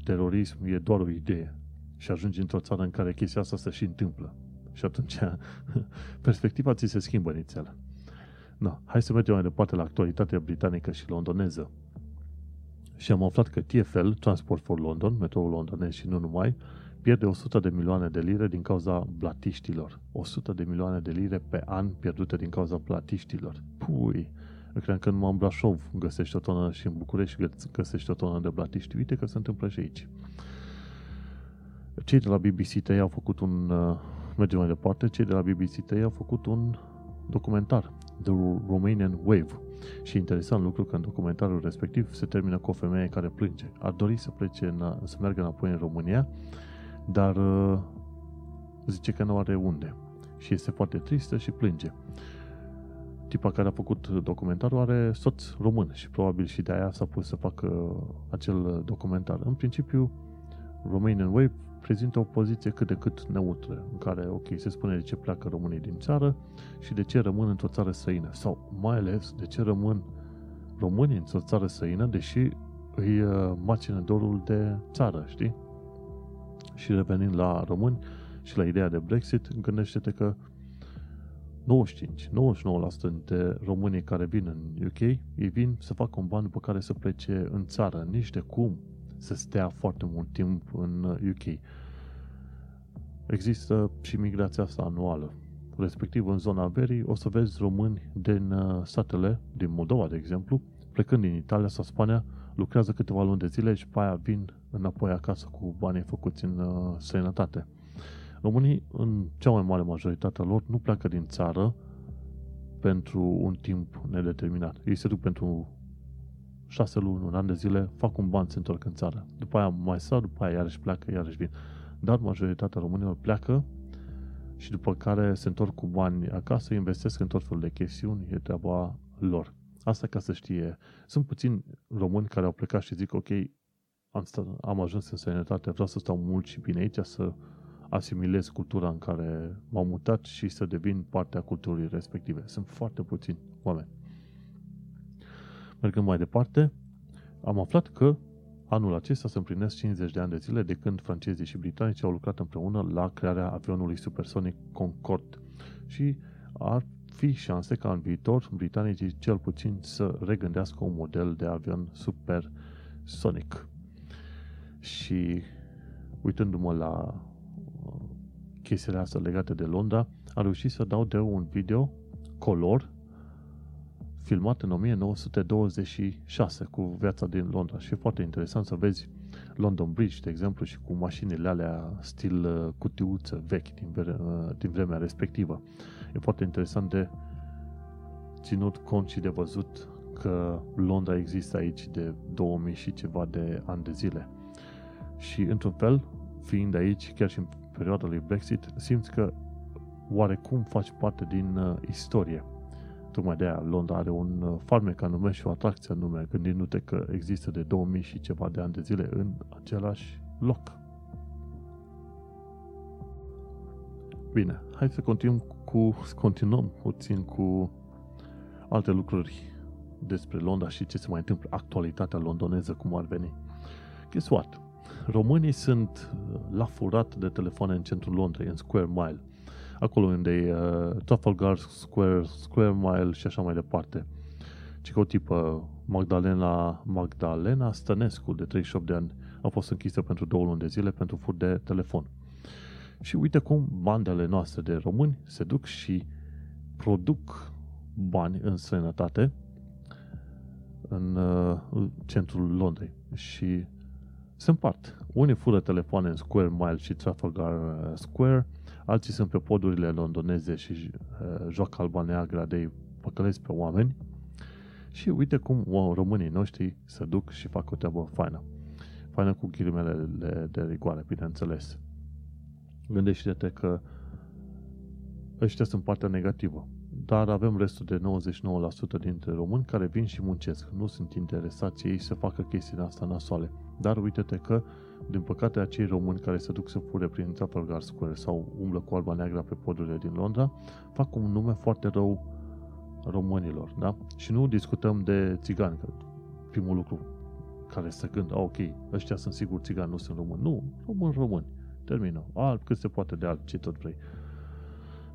terorism e doar o idee și ajungi într-o țară în care chestia asta se și întâmplă. Și atunci perspectiva ți se schimbă inițial. No, hai să mergem mai departe la actualitatea britanică și londoneză. Și am aflat că TFL, Transport for London, metroul londonez și nu numai, pierde 100 de milioane de lire din cauza platiștilor. 100 de milioane de lire pe an pierdute din cauza platiștilor. Pui! Eu cred că numai în Brașov găsești o tonă și în București găsești o tonă de platiști. Uite că se întâmplă și aici. Cei de la BBC Tei au făcut un... Uh, mergem mai departe. Cei de la BBC Tei au făcut un documentar, The Romanian Wave. Și interesant lucru că în documentarul respectiv se termină cu o femeie care plânge. Ar dori să plece, în, să meargă înapoi în România, dar uh, zice că nu are unde. Și este foarte tristă și plânge tipa care a făcut documentarul are soț român și probabil și de aia s-a pus să facă acel documentar. În principiu, Romanian Wave prezintă o poziție cât de cât neutră, în care, ok, se spune de ce pleacă românii din țară și de ce rămân într-o țară străină. Sau, mai ales, de ce rămân românii într-o țară străină, deși îi uh, macină dorul de țară, știi? Și revenind la români și la ideea de Brexit, gândește-te că 95, 99% dintre românii care vin în UK, ei vin să facă un ban după care să plece în țară. Nici de cum să stea foarte mult timp în UK. Există și migrația asta anuală. Respectiv, în zona verii, o să vezi români din uh, statele, din Moldova, de exemplu, plecând din Italia sau Spania, lucrează câteva luni de zile și pe aia vin înapoi acasă cu banii făcuți în uh, sănătate. Românii, în cea mai mare majoritate a lor, nu pleacă din țară pentru un timp nedeterminat. Ei se duc pentru șase luni, un an de zile, fac un ban, se întorc în țară. După aia mai stau, după aia iarăși pleacă, iarăși vin. Dar majoritatea românilor pleacă și după care se întorc cu bani acasă, investesc în tot felul de chestiuni, e treaba lor. Asta ca să știe. Sunt puțini români care au plecat și zic, ok, am, stat, am ajuns în sănătate, vreau să stau mult și bine aici, să asimilez cultura în care m-am mutat și să devin parte a culturii respective. Sunt foarte puțini oameni. Mergând mai departe, am aflat că anul acesta se împlinesc 50 de ani de zile de când francezii și britanici au lucrat împreună la crearea avionului supersonic Concorde și ar fi șanse ca în viitor britanicii cel puțin să regândească un model de avion supersonic. Și uitându-mă la chestiile astea legate de Londra, a reușit să dau de un video color filmat în 1926 cu viața din Londra și e foarte interesant să vezi London Bridge, de exemplu, și cu mașinile alea stil uh, cutiuță vechi din, vre- uh, din vremea respectivă. E foarte interesant de ținut cont și de văzut că Londra există aici de 2000 și ceva de ani de zile. Și, într-un fel, fiind aici, chiar și în perioada lui Brexit, simți că oarecum faci parte din uh, istorie. Tocmai de aia Londra are un uh, farmec anume și o atracție anume, gândindu-te că există de 2000 și ceva de ani de zile în același loc. Bine, hai să continuăm cu, continuăm puțin cu alte lucruri despre Londra și ce se mai întâmplă, actualitatea londoneză, cum ar veni. Guess what? Românii sunt uh, la furat de telefoane în centrul Londrei, în Square Mile. Acolo unde e uh, Trafalgar Square, Square Mile și așa mai departe. Ci că o tipă Magdalena, Magdalena Stănescu, de 38 de ani, a fost închisă pentru două luni de zile pentru fur de telefon. Și uite cum bandele noastre de români se duc și produc bani în străinătate în uh, centrul Londrei și se împart. Unii fură telefoane în Square Mile și Trafalgar uh, Square, alții sunt pe podurile londoneze și uh, joacă alba neagră de păcălesc pe oameni și uite cum wow, românii noștri se duc și fac o treabă faină. Faină cu ghilimele de rigoare, bineînțeles. Gândește-te că ăștia sunt partea negativă. Dar avem restul de 99% dintre români care vin și muncesc. Nu sunt interesați ei să facă chestiile astea nasoale. Dar uite-te că, din păcate, acei români care se duc să fure prin Trafalgar Square sau umblă cu alba neagră pe podurile din Londra, fac un nume foarte rău românilor, da? Și nu discutăm de țigani, că primul lucru care se gând, ok, ăștia sunt sigur țigani, nu sunt români. Nu, români, români. Termină. Alb cât se poate de alb, ce tot vrei.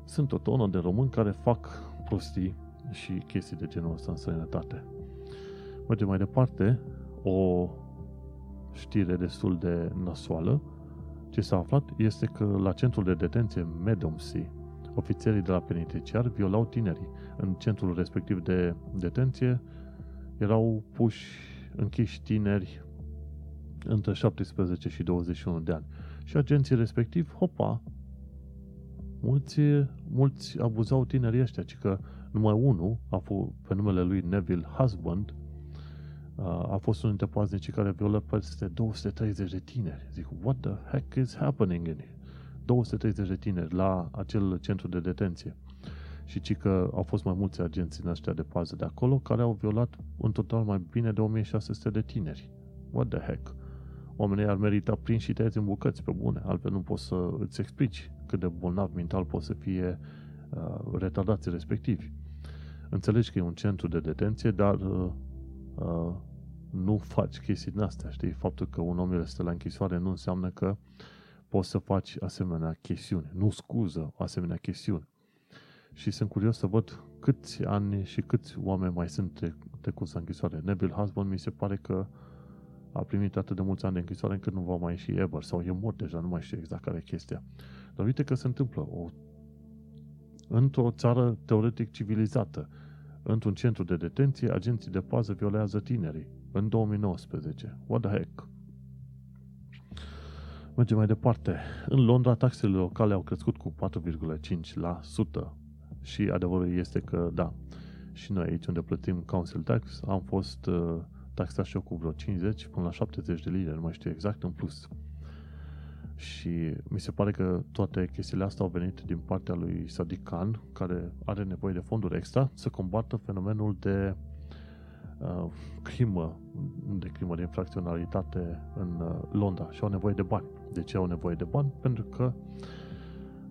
Sunt o tonă de români care fac prostii și chestii de genul ăsta în sănătate. Mergem mai departe, o știre destul de nasoală, ce s-a aflat este că la centrul de detenție Medomsea, ofițerii de la penitenciar violau tinerii. În centrul respectiv de detenție erau puși închiși tineri între 17 și 21 de ani. Și agenții respectiv, hopa, mulți, mulți abuzau tinerii ăștia, ci că numai unul, a fost pe numele lui Neville Husband, a fost unul dintre paznicii care violă peste 230 de tineri. Zic, what the heck is happening in here? 230 de tineri la acel centru de detenție. Și ci că au fost mai mulți agenți în ăștia de pază de acolo care au violat în total mai bine de 1600 de tineri. What the heck? Oamenii ar merita prin și tăiați în bucăți pe bune, altfel nu poți să îți explici cât de bolnav mental pot să fie uh, retardații respectivi. Înțelegi că e un centru de detenție, dar uh, uh, nu faci chestii din astea, știi? Faptul că un om este la închisoare nu înseamnă că uh, poți să faci asemenea chestiuni. Nu scuză asemenea chestiuni. Și sunt curios să văd câți ani și câți oameni mai sunt trecuți la închisoare. Neville Husband mi se pare că a primit atât de mulți ani de închisoare încât nu va mai ieși ever sau e mort deja, nu mai știu exact care e chestia. Dar uite că se întâmplă o, într-o țară teoretic civilizată, într-un centru de detenție, agenții de pază violează tinerii în 2019. What the heck? Mergem mai departe. În Londra, taxele locale au crescut cu 4,5% și adevărul este că, da, și noi aici unde plătim council tax am fost uh, taxați și eu cu vreo 50 până la 70 de lire, nu mai știu exact, în plus. Și mi se pare că toate chestiile astea au venit din partea lui Sadiq Khan, care are nevoie de fonduri extra să combată fenomenul de uh, crimă, de crimă de infracționalitate în uh, Londra și au nevoie de bani. De ce au nevoie de bani? Pentru că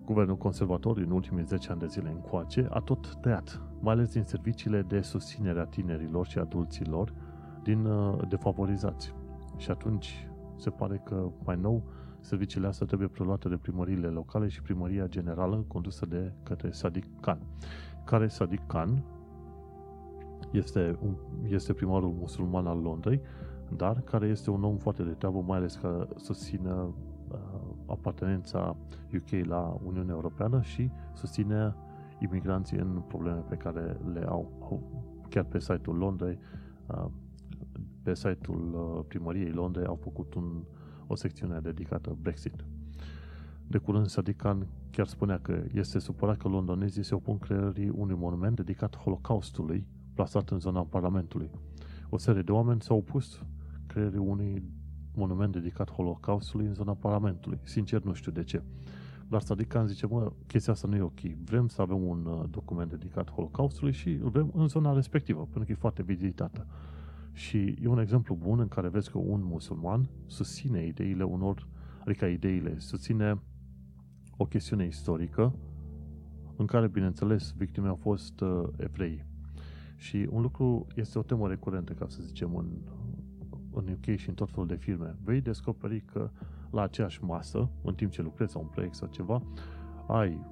guvernul conservator în ultimii 10 ani de zile încoace a tot tăiat, mai ales din serviciile de susținere a tinerilor și adulților din uh, defavorizați. Și atunci se pare că mai nou serviciile astea trebuie preluate de primăriile locale și primăria generală condusă de către Sadiq Khan. Care Sadiq Khan este, un, este primarul musulman al Londrei, dar care este un om foarte de treabă, mai ales că susține uh, apartenența UK la Uniunea Europeană și susține imigranții în probleme pe care le au. Chiar pe site-ul Londrei, uh, pe site-ul uh, primăriei Londrei au făcut un, o secțiune dedicată Brexit. De curând, Sadikan chiar spunea că este supărat că londonezii se opun creării unui monument dedicat Holocaustului plasat în zona Parlamentului. O serie de oameni s-au opus creierii unui monument dedicat Holocaustului în zona Parlamentului. Sincer, nu știu de ce. Dar Sadikan zice, mă, chestia asta nu e ok. Vrem să avem un uh, document dedicat Holocaustului și îl vrem în zona respectivă, pentru că e foarte vizitată. Și e un exemplu bun în care vezi că un musulman susține ideile unor, adică ideile, susține o chestiune istorică în care, bineînțeles, victime au fost uh, evrei. Și un lucru este o temă recurentă, ca să zicem, în, în UK și în tot felul de filme. Vei descoperi că la aceeași masă, în timp ce lucrezi sau un proiect sau ceva, ai,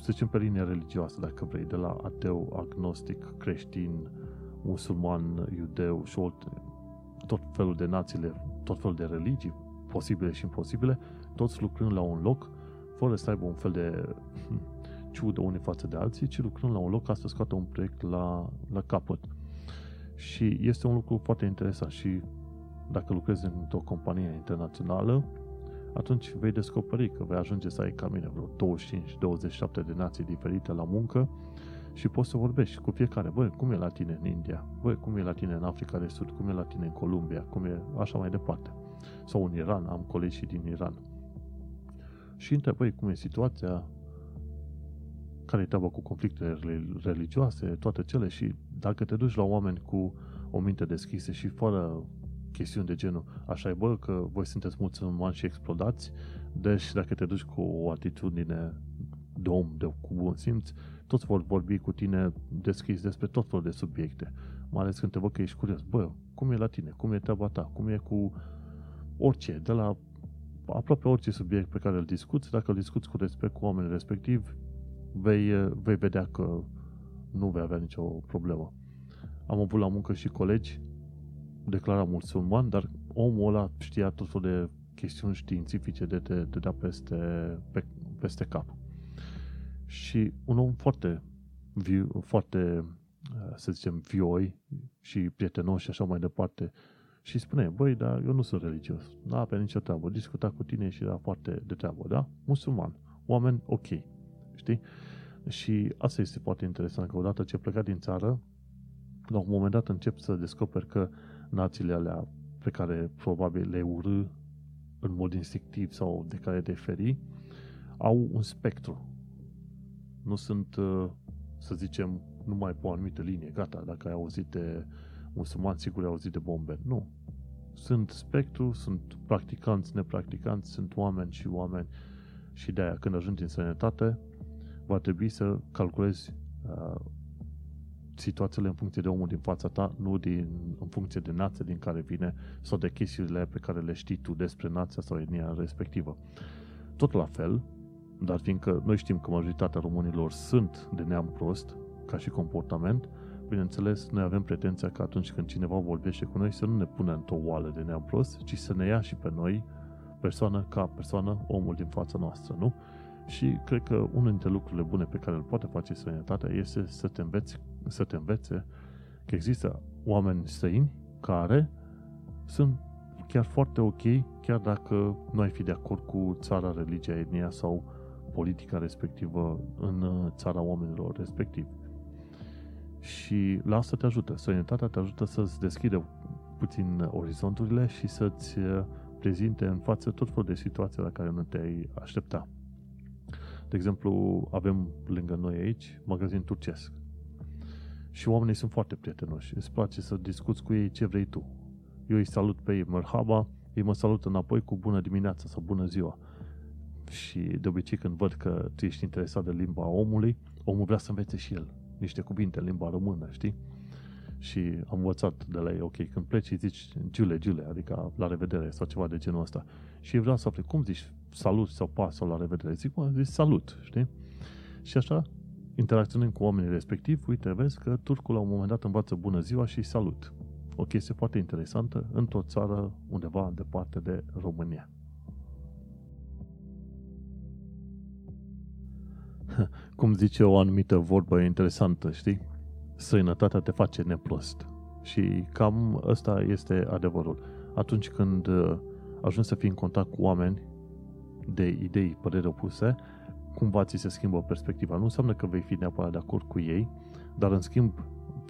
să zicem, pe linie religioasă, dacă vrei, de la ateu, agnostic, creștin, musulman, iudeu și tot felul de națiile, tot felul de religii, posibile și imposibile, toți lucrând la un loc, fără să aibă un fel de hm, ciudă unii față de alții, ci lucrând la un loc ca să scoată un proiect la, la capăt. Și este un lucru foarte interesant și dacă lucrezi într-o companie internațională, atunci vei descoperi că vei ajunge să ai ca mine vreo 25-27 de nații diferite la muncă și poți să vorbești cu fiecare. Băi, cum e la tine în India? Băi, cum e la tine în Africa de Sud? Cum e la tine în Columbia? Cum e așa mai departe? Sau în Iran, am colegi din Iran. Și întreb, băi, cum e situația? Care e treaba cu conflictele religioase? Toate cele și dacă te duci la oameni cu o minte deschisă și fără chestiuni de genul, așa e, bă, că voi sunteți musulmani și explodați, deci dacă te duci cu o atitudine de om, de, cu bun simț, toți vor vorbi cu tine deschis despre tot felul de subiecte. Mai ales când te văd că ești curios. Bă, cum e la tine? Cum e treaba ta? Cum e cu orice? De la aproape orice subiect pe care îl discuți, dacă îl discuți cu respect cu oamenii respectiv, vei, vei vedea că nu vei avea nicio problemă. Am avut la muncă și colegi declara musulman, dar omul ăla știa tot felul de chestiuni științifice de te, te da peste, pe, peste cap. Și un om foarte, viu, foarte, să zicem, vioi și prietenos și așa mai departe, și spune, băi, dar eu nu sunt religios, nu avea nicio treabă, discuta cu tine și era foarte de treabă, da? Musulman, oameni ok, știi? Și asta este foarte interesant, că odată ce plecat din țară, la un moment dat încep să descoperi că națiile alea pe care probabil le urâ în mod instinctiv sau de care te feri, au un spectru. Nu sunt, uh, să zicem, numai pe o anumită linie. Gata, dacă ai auzit de musulman, sigur ai auzit de bombe. Nu. Sunt spectru, sunt practicanți, nepracticanți, sunt oameni și oameni și de-aia când ajungi în sănătate, va trebui să calculezi uh, situațiile în funcție de omul din fața ta, nu din, în funcție de nația din care vine sau de chestiile pe care le știi tu despre nația sau etnia respectivă. Tot la fel, dar fiindcă noi știm că majoritatea românilor sunt de neam prost, ca și comportament, bineînțeles, noi avem pretenția că atunci când cineva vorbește cu noi să nu ne pună într-o oală de neam prost, ci să ne ia și pe noi, persoană ca persoană, omul din fața noastră, nu? Și cred că unul dintre lucrurile bune pe care îl poate face sănătatea este să te înveți, să te învețe că există oameni străini care sunt chiar foarte ok, chiar dacă nu ai fi de acord cu țara, religia, etnia sau politica respectivă în țara oamenilor respectiv. Și la asta te ajută. Sănătatea te ajută să-ți deschide puțin orizonturile și să-ți prezinte în față tot felul de situații la care nu te-ai aștepta. De exemplu, avem lângă noi aici magazin turcesc. Și oamenii sunt foarte prietenoși. Îți place să discuți cu ei ce vrei tu. Eu îi salut pe ei merhaba, ei mă salută înapoi cu bună dimineața sau bună ziua. Și de obicei când văd că tu ești interesat de limba omului, omul vrea să învețe și el niște cuvinte în limba română, știi? Și am învățat de la ei, ok, când pleci zici giule, giule, adică la revedere sau ceva de genul ăsta. Și vreau să afle, cum zici salut sau pas sau la revedere? Zic, mă, zici salut, știi? Și așa, interacționând cu oamenii respectiv, uite, vezi că turcul la un moment dat învață bună ziua și salut. O chestie foarte interesantă într-o țară undeva departe de România. Cum zice o anumită vorbă interesantă, știi? Străinătatea te face neprost. Și cam ăsta este adevărul. Atunci când uh, ajungi să fii în contact cu oameni de idei, păreri opuse, cumva ți se schimbă perspectiva. Nu înseamnă că vei fi neapărat de acord cu ei, dar în schimb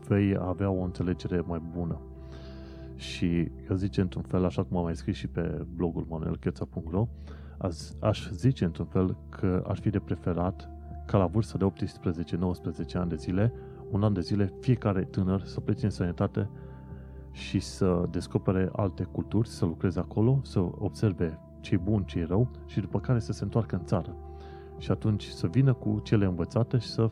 vei avea o înțelegere mai bună. Și eu zice într-un fel, așa cum am mai scris și pe blogul manuelcheța.ro, aș zice într-un fel că ar fi de preferat ca la vârsta de 18-19 ani de zile, un an de zile, fiecare tânăr să plece în sănătate și să descopere alte culturi, să lucreze acolo, să observe ce e bun, ce e rău și după care să se întoarcă în țară. Și atunci să vină cu cele învățate și să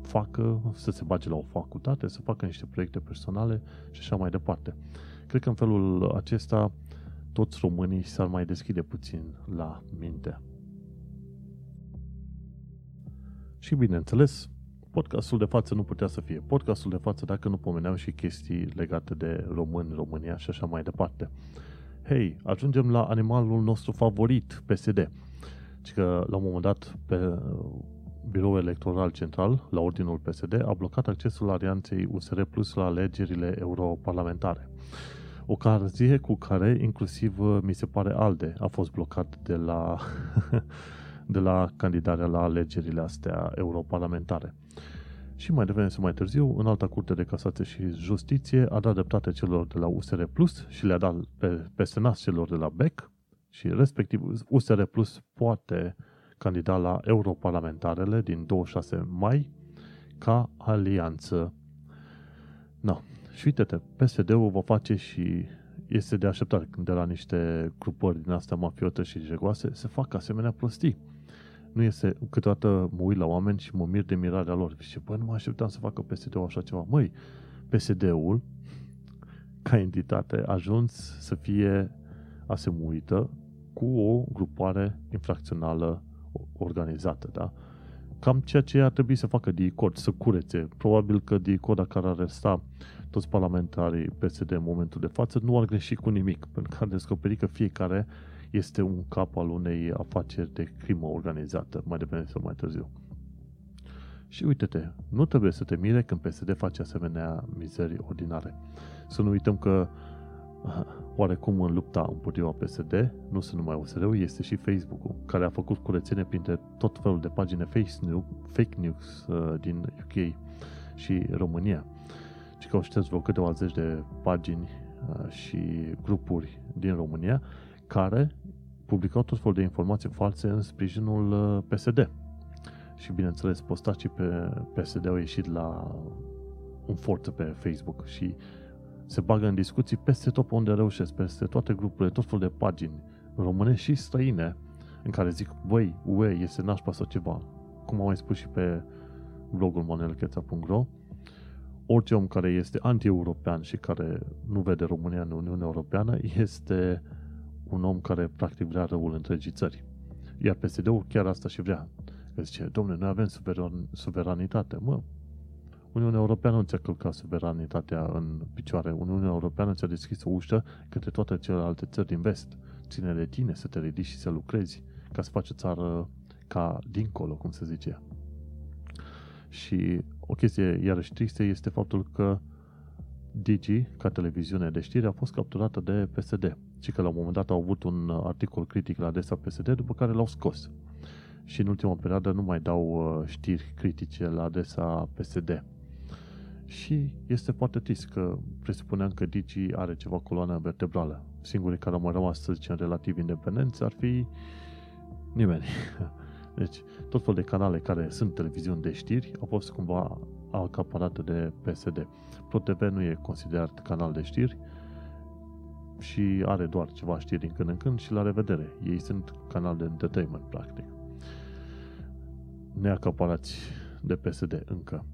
facă, să se bage la o facultate, să facă niște proiecte personale și așa mai departe. Cred că în felul acesta toți românii s-ar mai deschide puțin la minte. Și bineînțeles, podcastul de față nu putea să fie podcastul de față dacă nu pomeneam și chestii legate de români, România și așa mai departe. hei, ajungem la animalul nostru favorit, PSD. Și că la un moment dat pe biroul electoral central, la ordinul PSD, a blocat accesul alianței USR Plus la alegerile europarlamentare. Ocazie cu care inclusiv mi se pare ALDE a fost blocat de la, de la candidarea la alegerile astea europarlamentare. Și mai devreme sau mai târziu, în alta curte de casație și justiție a dat dreptate celor de la USR Plus și le-a dat pe, pe senat celor de la BEC și respectiv USR Plus poate candida la europarlamentarele din 26 mai ca alianță. No. Și uite-te, PSD-ul va face și este de așteptat de la niște grupări din astea mafiote și jegoase să facă asemenea prostii nu este, câteodată mă uit la oameni și mă mir de mirarea lor. Și bă, nu mă așteptam să facă PSD-ul așa ceva. Măi, PSD-ul, ca entitate, a ajuns să fie asemuită cu o grupare infracțională organizată, da? Cam ceea ce ar trebui să facă DICOD, să curețe. Probabil că DICOD, care ar resta toți parlamentarii PSD în momentul de față, nu ar greși cu nimic, pentru că a descoperit că fiecare este un cap al unei afaceri de crimă organizată, mai devreme sau mai târziu. Și uite-te, nu trebuie să te mire când PSD face asemenea mizerii ordinare. Să nu uităm că oarecum în lupta împotriva PSD, nu sunt numai USR-ul, este și Facebook-ul, care a făcut curățenie printre tot felul de pagine fake news uh, din UK și România. Și că au șters vreo câteva zeci de pagini uh, și grupuri din România care publicau tot felul de informații false în sprijinul uh, PSD. Și bineînțeles, postacii pe PSD au ieșit la un forță pe Facebook și se bagă în discuții peste tot unde reușesc, peste toate grupurile, tot felul de pagini românești și străine în care zic, băi, UE este nașpa sau ceva. Cum am mai spus și pe blogul monelcheța.ro orice om care este anti-european și care nu vede România în Uniunea Europeană este un om care practic vrea răul întregii țări. Iar PSD-ul chiar asta și vrea. Că zice, domnule, noi avem suveran, suveranitate. Mă, Uniunea Europeană nu ți-a călcat suveranitatea în picioare. Uniunea Europeană ți-a deschis o ușă către toate celelalte țări din vest. Ține de tine să te ridici și să lucrezi ca să faci o țară ca dincolo, cum se zice. Și o chestie iarăși tristă este faptul că Digi, ca televiziune de știri, a fost capturată de PSD ci că la un moment dat au avut un articol critic la adresa PSD, după care l-au scos. Și în ultima perioadă nu mai dau uh, știri critice la adresa PSD. Și este foarte trist că presupuneam că Digi are ceva coloană vertebrală. Singurii care au mai rămas, să zicem, relativ independenți ar fi nimeni. Deci, tot fel de canale care sunt televiziuni de știri au fost cumva acaparate de PSD. ProTV nu e considerat canal de știri, și are doar ceva știri din când în când și la revedere. Ei sunt canal de entertainment, practic. Neacaparați de PSD încă.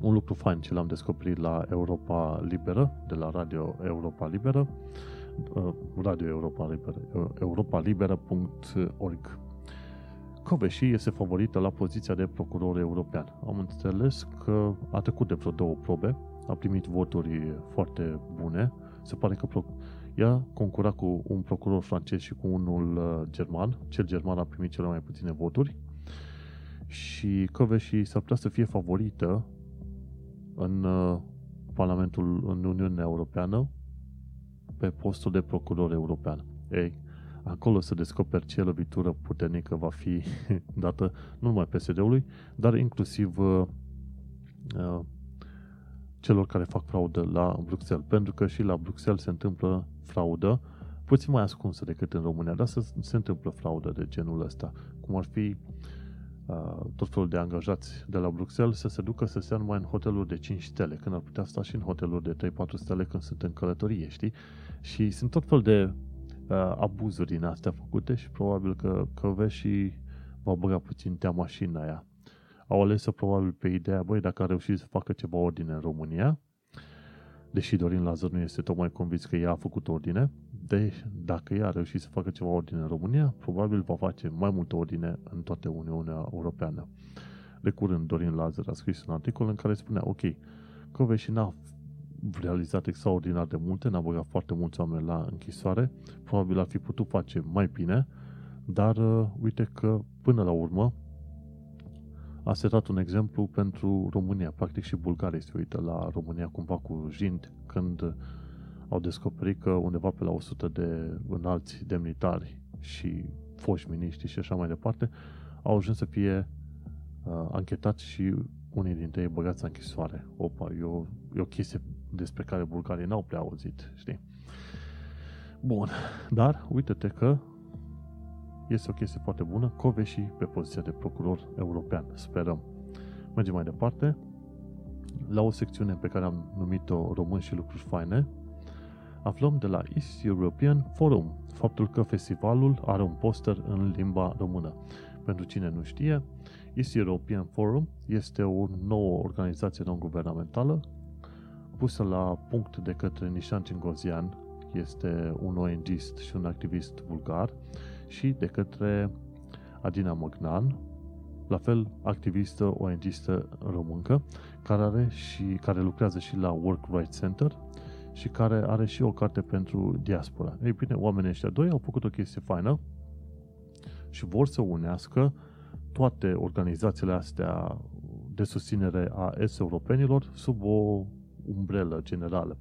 Un lucru fain ce l-am descoperit la Europa Liberă, de la Radio Europa Liberă, uh, Radio Europa Liberă, uh, europaliberă.org. Coveși este favorită la poziția de procuror european. Am înțeles că a trecut de vreo două probe, a primit voturi foarte bune, se pare că ea concura cu un procuror francez și cu unul uh, german. Cel german a primit cele mai puține voturi și și s-ar putea să fie favorită în uh, Parlamentul în Uniunea Europeană pe postul de procuror european. Ei, acolo să descoperi ce lovitură puternică va fi dată nu numai PSD-ului, dar inclusiv uh, uh, celor care fac fraudă la Bruxelles. Pentru că și la Bruxelles se întâmplă fraudă, puțin mai ascunsă decât în România, dar se, se întâmplă fraudă de genul ăsta. Cum ar fi uh, tot felul de angajați de la Bruxelles să se ducă să stea numai în hoteluri de 5 stele, când ar putea sta și în hoteluri de 3-4 stele când sunt în călătorie, știi? Și sunt tot fel de uh, abuzuri din astea făcute și probabil că, că și va băga puțin teama și în aia au ales-o probabil pe ideea, băi, dacă a reușit să facă ceva ordine în România, deși Dorin Lazar nu este tocmai convins că ea a făcut ordine, de, dacă ea a reușit să facă ceva ordine în România, probabil va face mai multă ordine în toată Uniunea Europeană. De curând, Dorin Lazar a scris un articol în care spunea, ok, Coveși n-a realizat extraordinar de multe, n-a băgat foarte mulți oameni la închisoare, probabil ar fi putut face mai bine, dar uh, uite că până la urmă a setat un exemplu pentru România. Practic și Bulgaria se uită la România cumva cu jind când au descoperit că undeva pe la 100 de înalți demnitari și foști miniștri și așa mai departe au ajuns să fie uh, anchetați și unii dintre ei băgați în închisoare. Opa, e o, e o chestie despre care bulgarii n-au prea auzit, știi? Bun, dar uite-te că este o chestie foarte bună, Coveși pe poziția de procuror european, sperăm. Mergem mai departe, la o secțiune pe care am numit-o Român și lucruri faine, aflăm de la East European Forum faptul că festivalul are un poster în limba română. Pentru cine nu știe, East European Forum este o nouă organizație non-guvernamentală pusă la punct de către Nishan Cingozian, este un ONGist și un activist bulgar, și de către Adina Măgnan, la fel activistă ONGistă româncă, care, are și, care lucrează și la Work Rights Center și care are și o carte pentru diaspora. Ei bine, oamenii ăștia doi au făcut o chestie faină și vor să unească toate organizațiile astea de susținere a est-europenilor sub o umbrelă generală.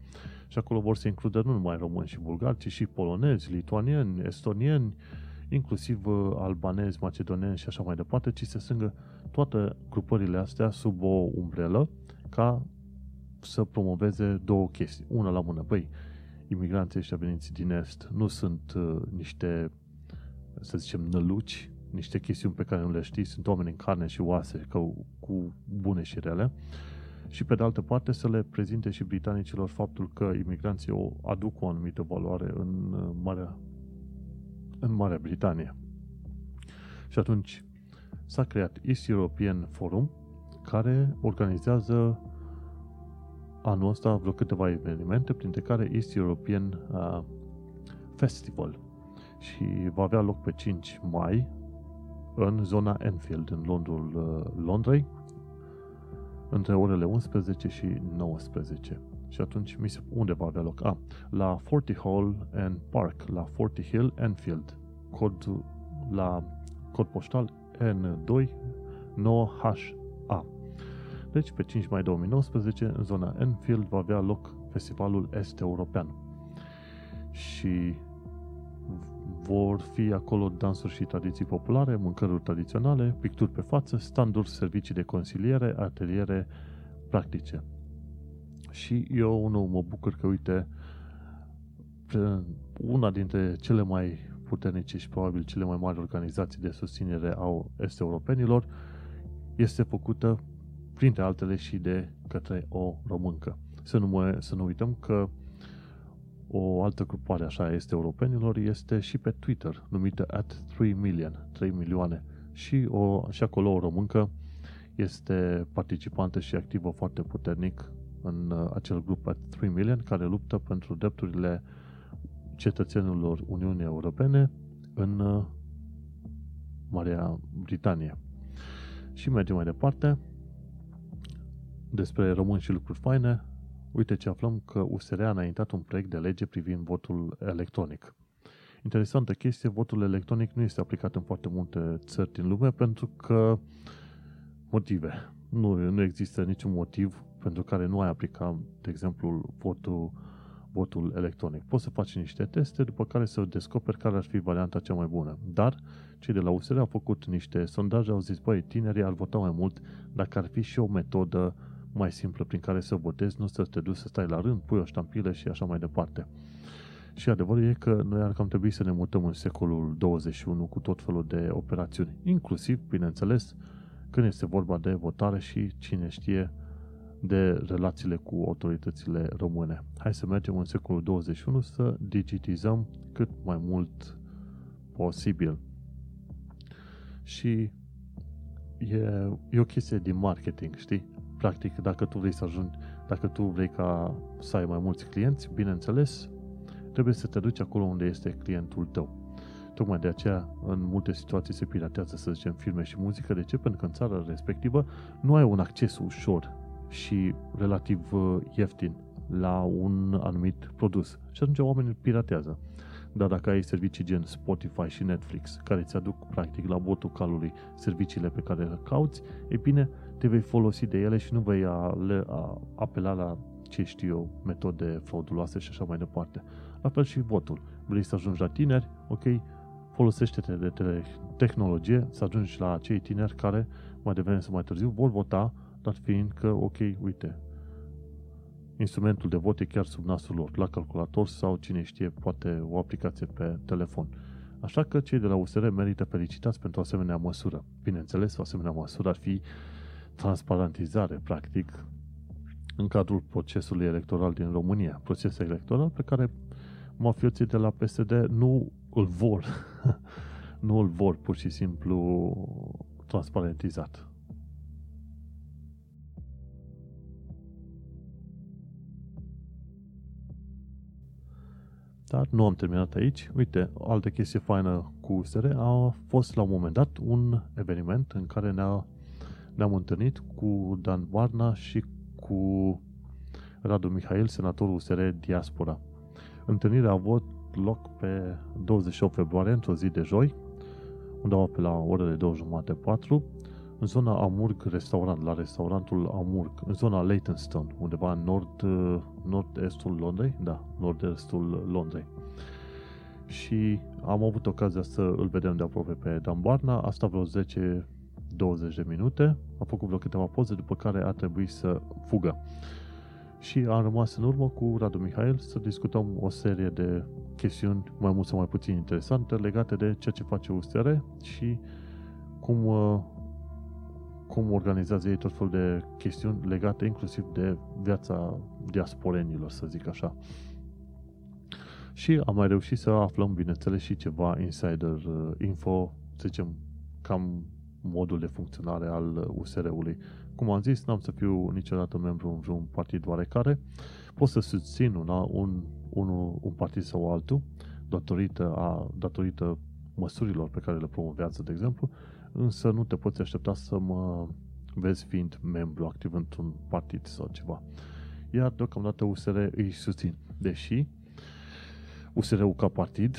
Și acolo vor să includă nu numai români și bulgari, ci și polonezi, lituanieni, estonieni, inclusiv uh, albanezi, macedoneni și așa mai departe, ci se strângă toate grupările astea sub o umbrelă ca să promoveze două chestii. Una la mână, băi, imigranții ăștia veniți din Est nu sunt uh, niște, să zicem, năluci, niște chestiuni pe care nu le știi, sunt oameni în carne și oase, că, cu bune și rele. Și pe de altă parte să le prezinte și britanicilor faptul că imigranții o aduc o anumită valoare în uh, Marea în Marea Britanie. Și atunci s-a creat East European Forum, care organizează anul ăsta vreo câteva evenimente, printre care East European uh, Festival. Și va avea loc pe 5 mai în zona Enfield, în Londrul uh, Londrei, între orele 11 și 19. Și atunci mi se, unde va avea loc? Ah, la Forty Hall and Park, la Forty Hill Enfield, cod, la cod poștal N2 9HA. Deci, pe 5 mai 2019, în zona Enfield va avea loc Festivalul Est European. Și vor fi acolo dansuri și tradiții populare, mâncăruri tradiționale, picturi pe față, standuri, servicii de consiliere, ateliere practice. Și eu nu mă bucur că, uite, una dintre cele mai puternice și probabil cele mai mari organizații de susținere a est-europenilor este făcută, printre altele, și de către o româncă. Să nu, mă, să nu uităm că o altă grupare așa este europenilor este și pe Twitter, numită at 3 million, 3 milioane. Și, o, și acolo o româncă este participantă și activă foarte puternic în uh, acel grup at 3 million care luptă pentru drepturile cetățenilor Uniunii Europene în uh, Marea Britanie. Și mergem mai departe despre români și lucruri faine. Uite ce aflăm că USR a înaintat un proiect de lege privind votul electronic. Interesantă chestie, votul electronic nu este aplicat în foarte multe țări din lume pentru că motive. Nu, nu există niciun motiv pentru care nu ai aplica, de exemplu, votul, votul electronic. Poți să faci niște teste, după care să descoperi care ar fi varianta cea mai bună. Dar cei de la USR au făcut niște sondaje, au zis, băi, tinerii ar vota mai mult dacă ar fi și o metodă mai simplă prin care să votezi, nu să te duci să stai la rând, pui o ștampilă și așa mai departe. Și adevărul e că noi ar cam trebui să ne mutăm în secolul 21 cu tot felul de operațiuni, inclusiv, bineînțeles, când este vorba de votare și cine știe de relațiile cu autoritățile române. Hai să mergem în secolul 21 să digitizăm cât mai mult posibil. Și e, e o chestie din marketing, știi? Practic, dacă tu vrei să ajungi, dacă tu vrei ca să ai mai mulți clienți, bineînțeles, trebuie să te duci acolo unde este clientul tău. Tocmai de aceea, în multe situații se piratează, să zicem, filme și muzică. De ce? Pentru că în țara respectivă nu ai un acces ușor și relativ uh, ieftin la un anumit produs. Și atunci oamenii îl piratează. Dar dacă ai servicii gen Spotify și Netflix, care îți aduc practic la botul calului serviciile pe care le cauți, e bine, te vei folosi de ele și nu vei apela la ce știu eu, metode frauduloase și așa mai departe. La fel și votul. Vrei să ajungi la tineri? Ok, folosește-te de tehnologie să ajungi la acei tineri care mai devreme sau mai târziu vor vota, dar fiind că, ok, uite, instrumentul de vot e chiar sub nasul lor, la calculator sau cine știe, poate o aplicație pe telefon. Așa că cei de la USR merită felicitați pentru o asemenea măsură. Bineînțeles, o asemenea măsură ar fi transparentizare, practic, în cadrul procesului electoral din România. Proces electoral pe care mafioții de la PSD nu îl vor. nu îl vor pur și simplu transparentizat. Dar nu am terminat aici. Uite, o altă chestie faină cu USR a fost la un moment dat un eveniment în care ne-a, ne-am întâlnit cu Dan Barna și cu Radu Mihail, senatorul USR Diaspora. Întâlnirea a avut loc pe 28 februarie, într-o zi de joi, undeva pe la orele 2.30-4, în zona Amurg Restaurant, la restaurantul Amurg, în zona Leytonstone, undeva în nord, nord-estul Londrei, da, nord-estul Londrei. Și am avut ocazia să îl vedem de aproape pe Dan Barna, asta vreo 10 20 de minute, a făcut vreo câteva poze, după care a trebuit să fugă. Și am rămas în urmă cu Radu Mihail să discutăm o serie de chestiuni mai mult sau mai puțin interesante legate de ceea ce face USR și cum, uh, cum organizează ei tot felul de chestiuni legate inclusiv de viața diasporenilor, să zic așa. Și am mai reușit să aflăm, bineînțeles, și ceva insider uh, info, să zicem, cam modul de funcționare al USR-ului. Cum am zis, n-am să fiu niciodată membru în vreun partid oarecare. Pot să susțin una, un, un, un partid sau altul, datorită, a, datorită măsurilor pe care le promovează, de exemplu, însă nu te poți aștepta să mă vezi fiind membru activ într-un partid sau ceva. Iar deocamdată USR îi susțin. Deși USR-ul ca partid,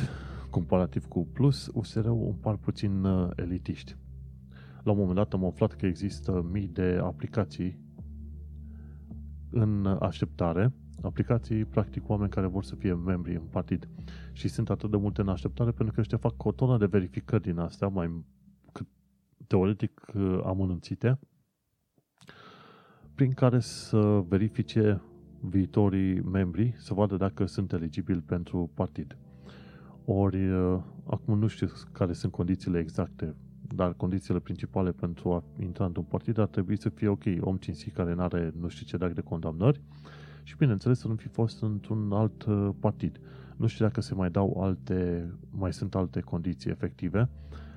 comparativ cu Plus, USR-ul un par puțin uh, elitiști. La un moment dat am aflat că există mii de aplicații în așteptare, aplicații, practic, oameni care vor să fie membri în partid. Și sunt atât de multe în așteptare pentru că ăștia fac o tonă de verificări din astea, mai teoretic amănunțite, prin care să verifice viitorii membri, să vadă dacă sunt eligibili pentru partid. Ori, acum nu știu care sunt condițiile exacte dar condițiile principale pentru a intra într-un partid ar trebui să fie ok, om cinstit care nu are nu știu ce de condamnări și bineînțeles să nu fi fost într-un alt uh, partid. Nu știu dacă se mai dau alte, mai sunt alte condiții efective.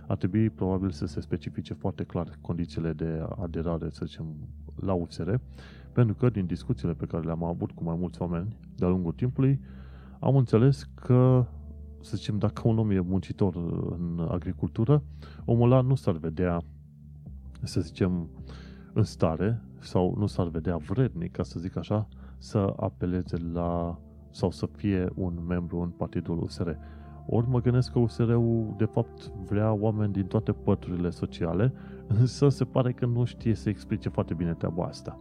Ar trebui probabil să se specifice foarte clar condițiile de aderare, să zicem, la USR, pentru că din discuțiile pe care le-am avut cu mai mulți oameni de-a lungul timpului, am înțeles că să zicem, dacă un om e muncitor în agricultură, omul ăla nu s-ar vedea, să zicem, în stare sau nu s-ar vedea vrednic, ca să zic așa, să apeleze la sau să fie un membru în partidul USR. Ori mă gândesc că USR-ul de fapt vrea oameni din toate păturile sociale, însă se pare că nu știe să explice foarte bine treaba asta.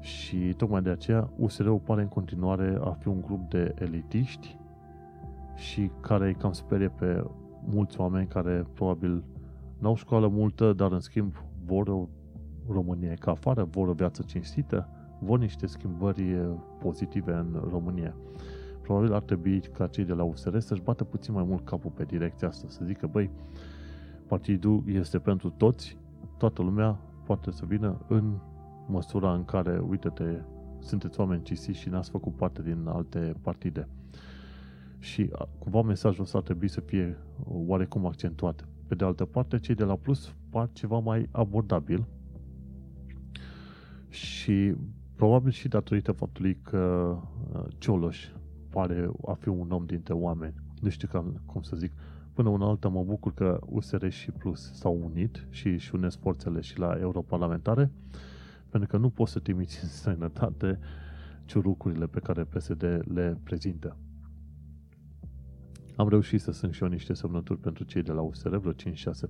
Și tocmai de aceea USR-ul pare în continuare a fi un grup de elitiști și care îi cam sperie pe mulți oameni care probabil n-au școală multă, dar în schimb vor o România ca afară, vor o viață cinstită, vor niște schimbări pozitive în România. Probabil ar trebui ca cei de la USR să-și bată puțin mai mult capul pe direcția asta, să zică, băi, partidul este pentru toți, toată lumea poate să vină în măsura în care, uite-te, sunteți oameni cinstiți și n-ați făcut parte din alte partide și cumva mesajul ăsta ar trebui să fie oarecum accentuat. Pe de altă parte, cei de la Plus par ceva mai abordabil și probabil și datorită faptului că Cioloș pare a fi un om dintre oameni. Nu știu cam, cum să zic. Până una alta mă bucur că USR și Plus s-au unit și își unesc forțele și la europarlamentare, pentru că nu poți să trimiți în străinătate ciurucurile pe care PSD le prezintă. Am reușit să sunt și eu niște semnături pentru cei de la USR, vreo 5-6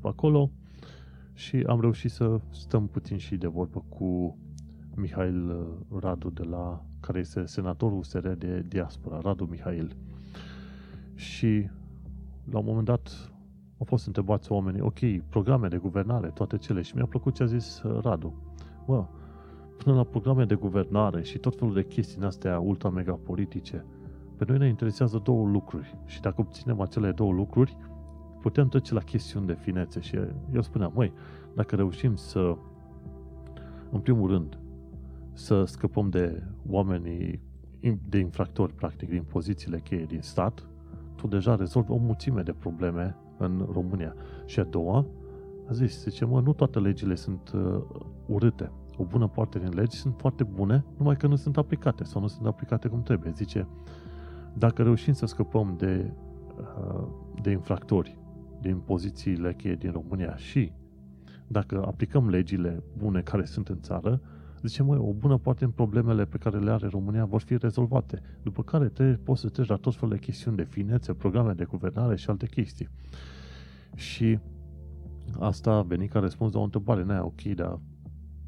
pe acolo, și am reușit să stăm puțin și de vorbă cu Mihail uh, Radu, de la, care este senatorul USR de diaspora, Radu Mihail. Și la un moment dat au fost întrebați oamenii, ok, programe de guvernare, toate cele, și mi-a plăcut ce a zis uh, Radu. Bă, până la programe de guvernare și tot felul de chestii în astea ultra-mega politice, pe noi ne interesează două lucruri și dacă obținem acele două lucruri, putem trece la chestiuni de finețe și eu spuneam, măi, dacă reușim să, în primul rând, să scăpăm de oamenii, de infractori, practic, din pozițiile cheie din stat, tu deja rezolvi o mulțime de probleme în România. Și a doua, a zis, zice, mă, nu toate legile sunt uh, urâte. O bună parte din legi sunt foarte bune, numai că nu sunt aplicate sau nu sunt aplicate cum trebuie. Zice, dacă reușim să scăpăm de, uh, de infractori din pozițiile cheie din România și dacă aplicăm legile bune care sunt în țară, zice, măi, o bună parte din problemele pe care le are România vor fi rezolvate. După care te, poți să treci la tot felul de chestiuni de finețe, programe de guvernare și alte chestii. Și asta a venit ca răspuns la o întrebare. n ok, dar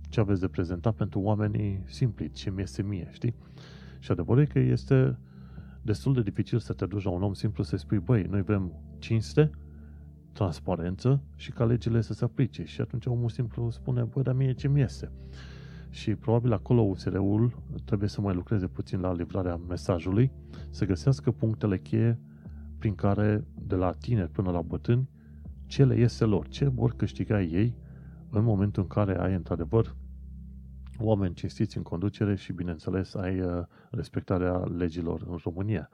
ce aveți de prezentat pentru oamenii simpli, ce mi este mie, știi? Și adevărul e că este destul de dificil să te duci la un om simplu să-i spui, băi, noi vrem cinste, transparență și ca legile să se aplice. Și atunci omul simplu spune, băi, dar mie ce mi este? Și probabil acolo USR-ul trebuie să mai lucreze puțin la livrarea mesajului, să găsească punctele cheie prin care, de la tineri până la bătrâni, ce le iese lor, ce vor câștiga ei în momentul în care ai într-adevăr oameni cinstiți în conducere și, bineînțeles, ai uh, respectarea legilor în România.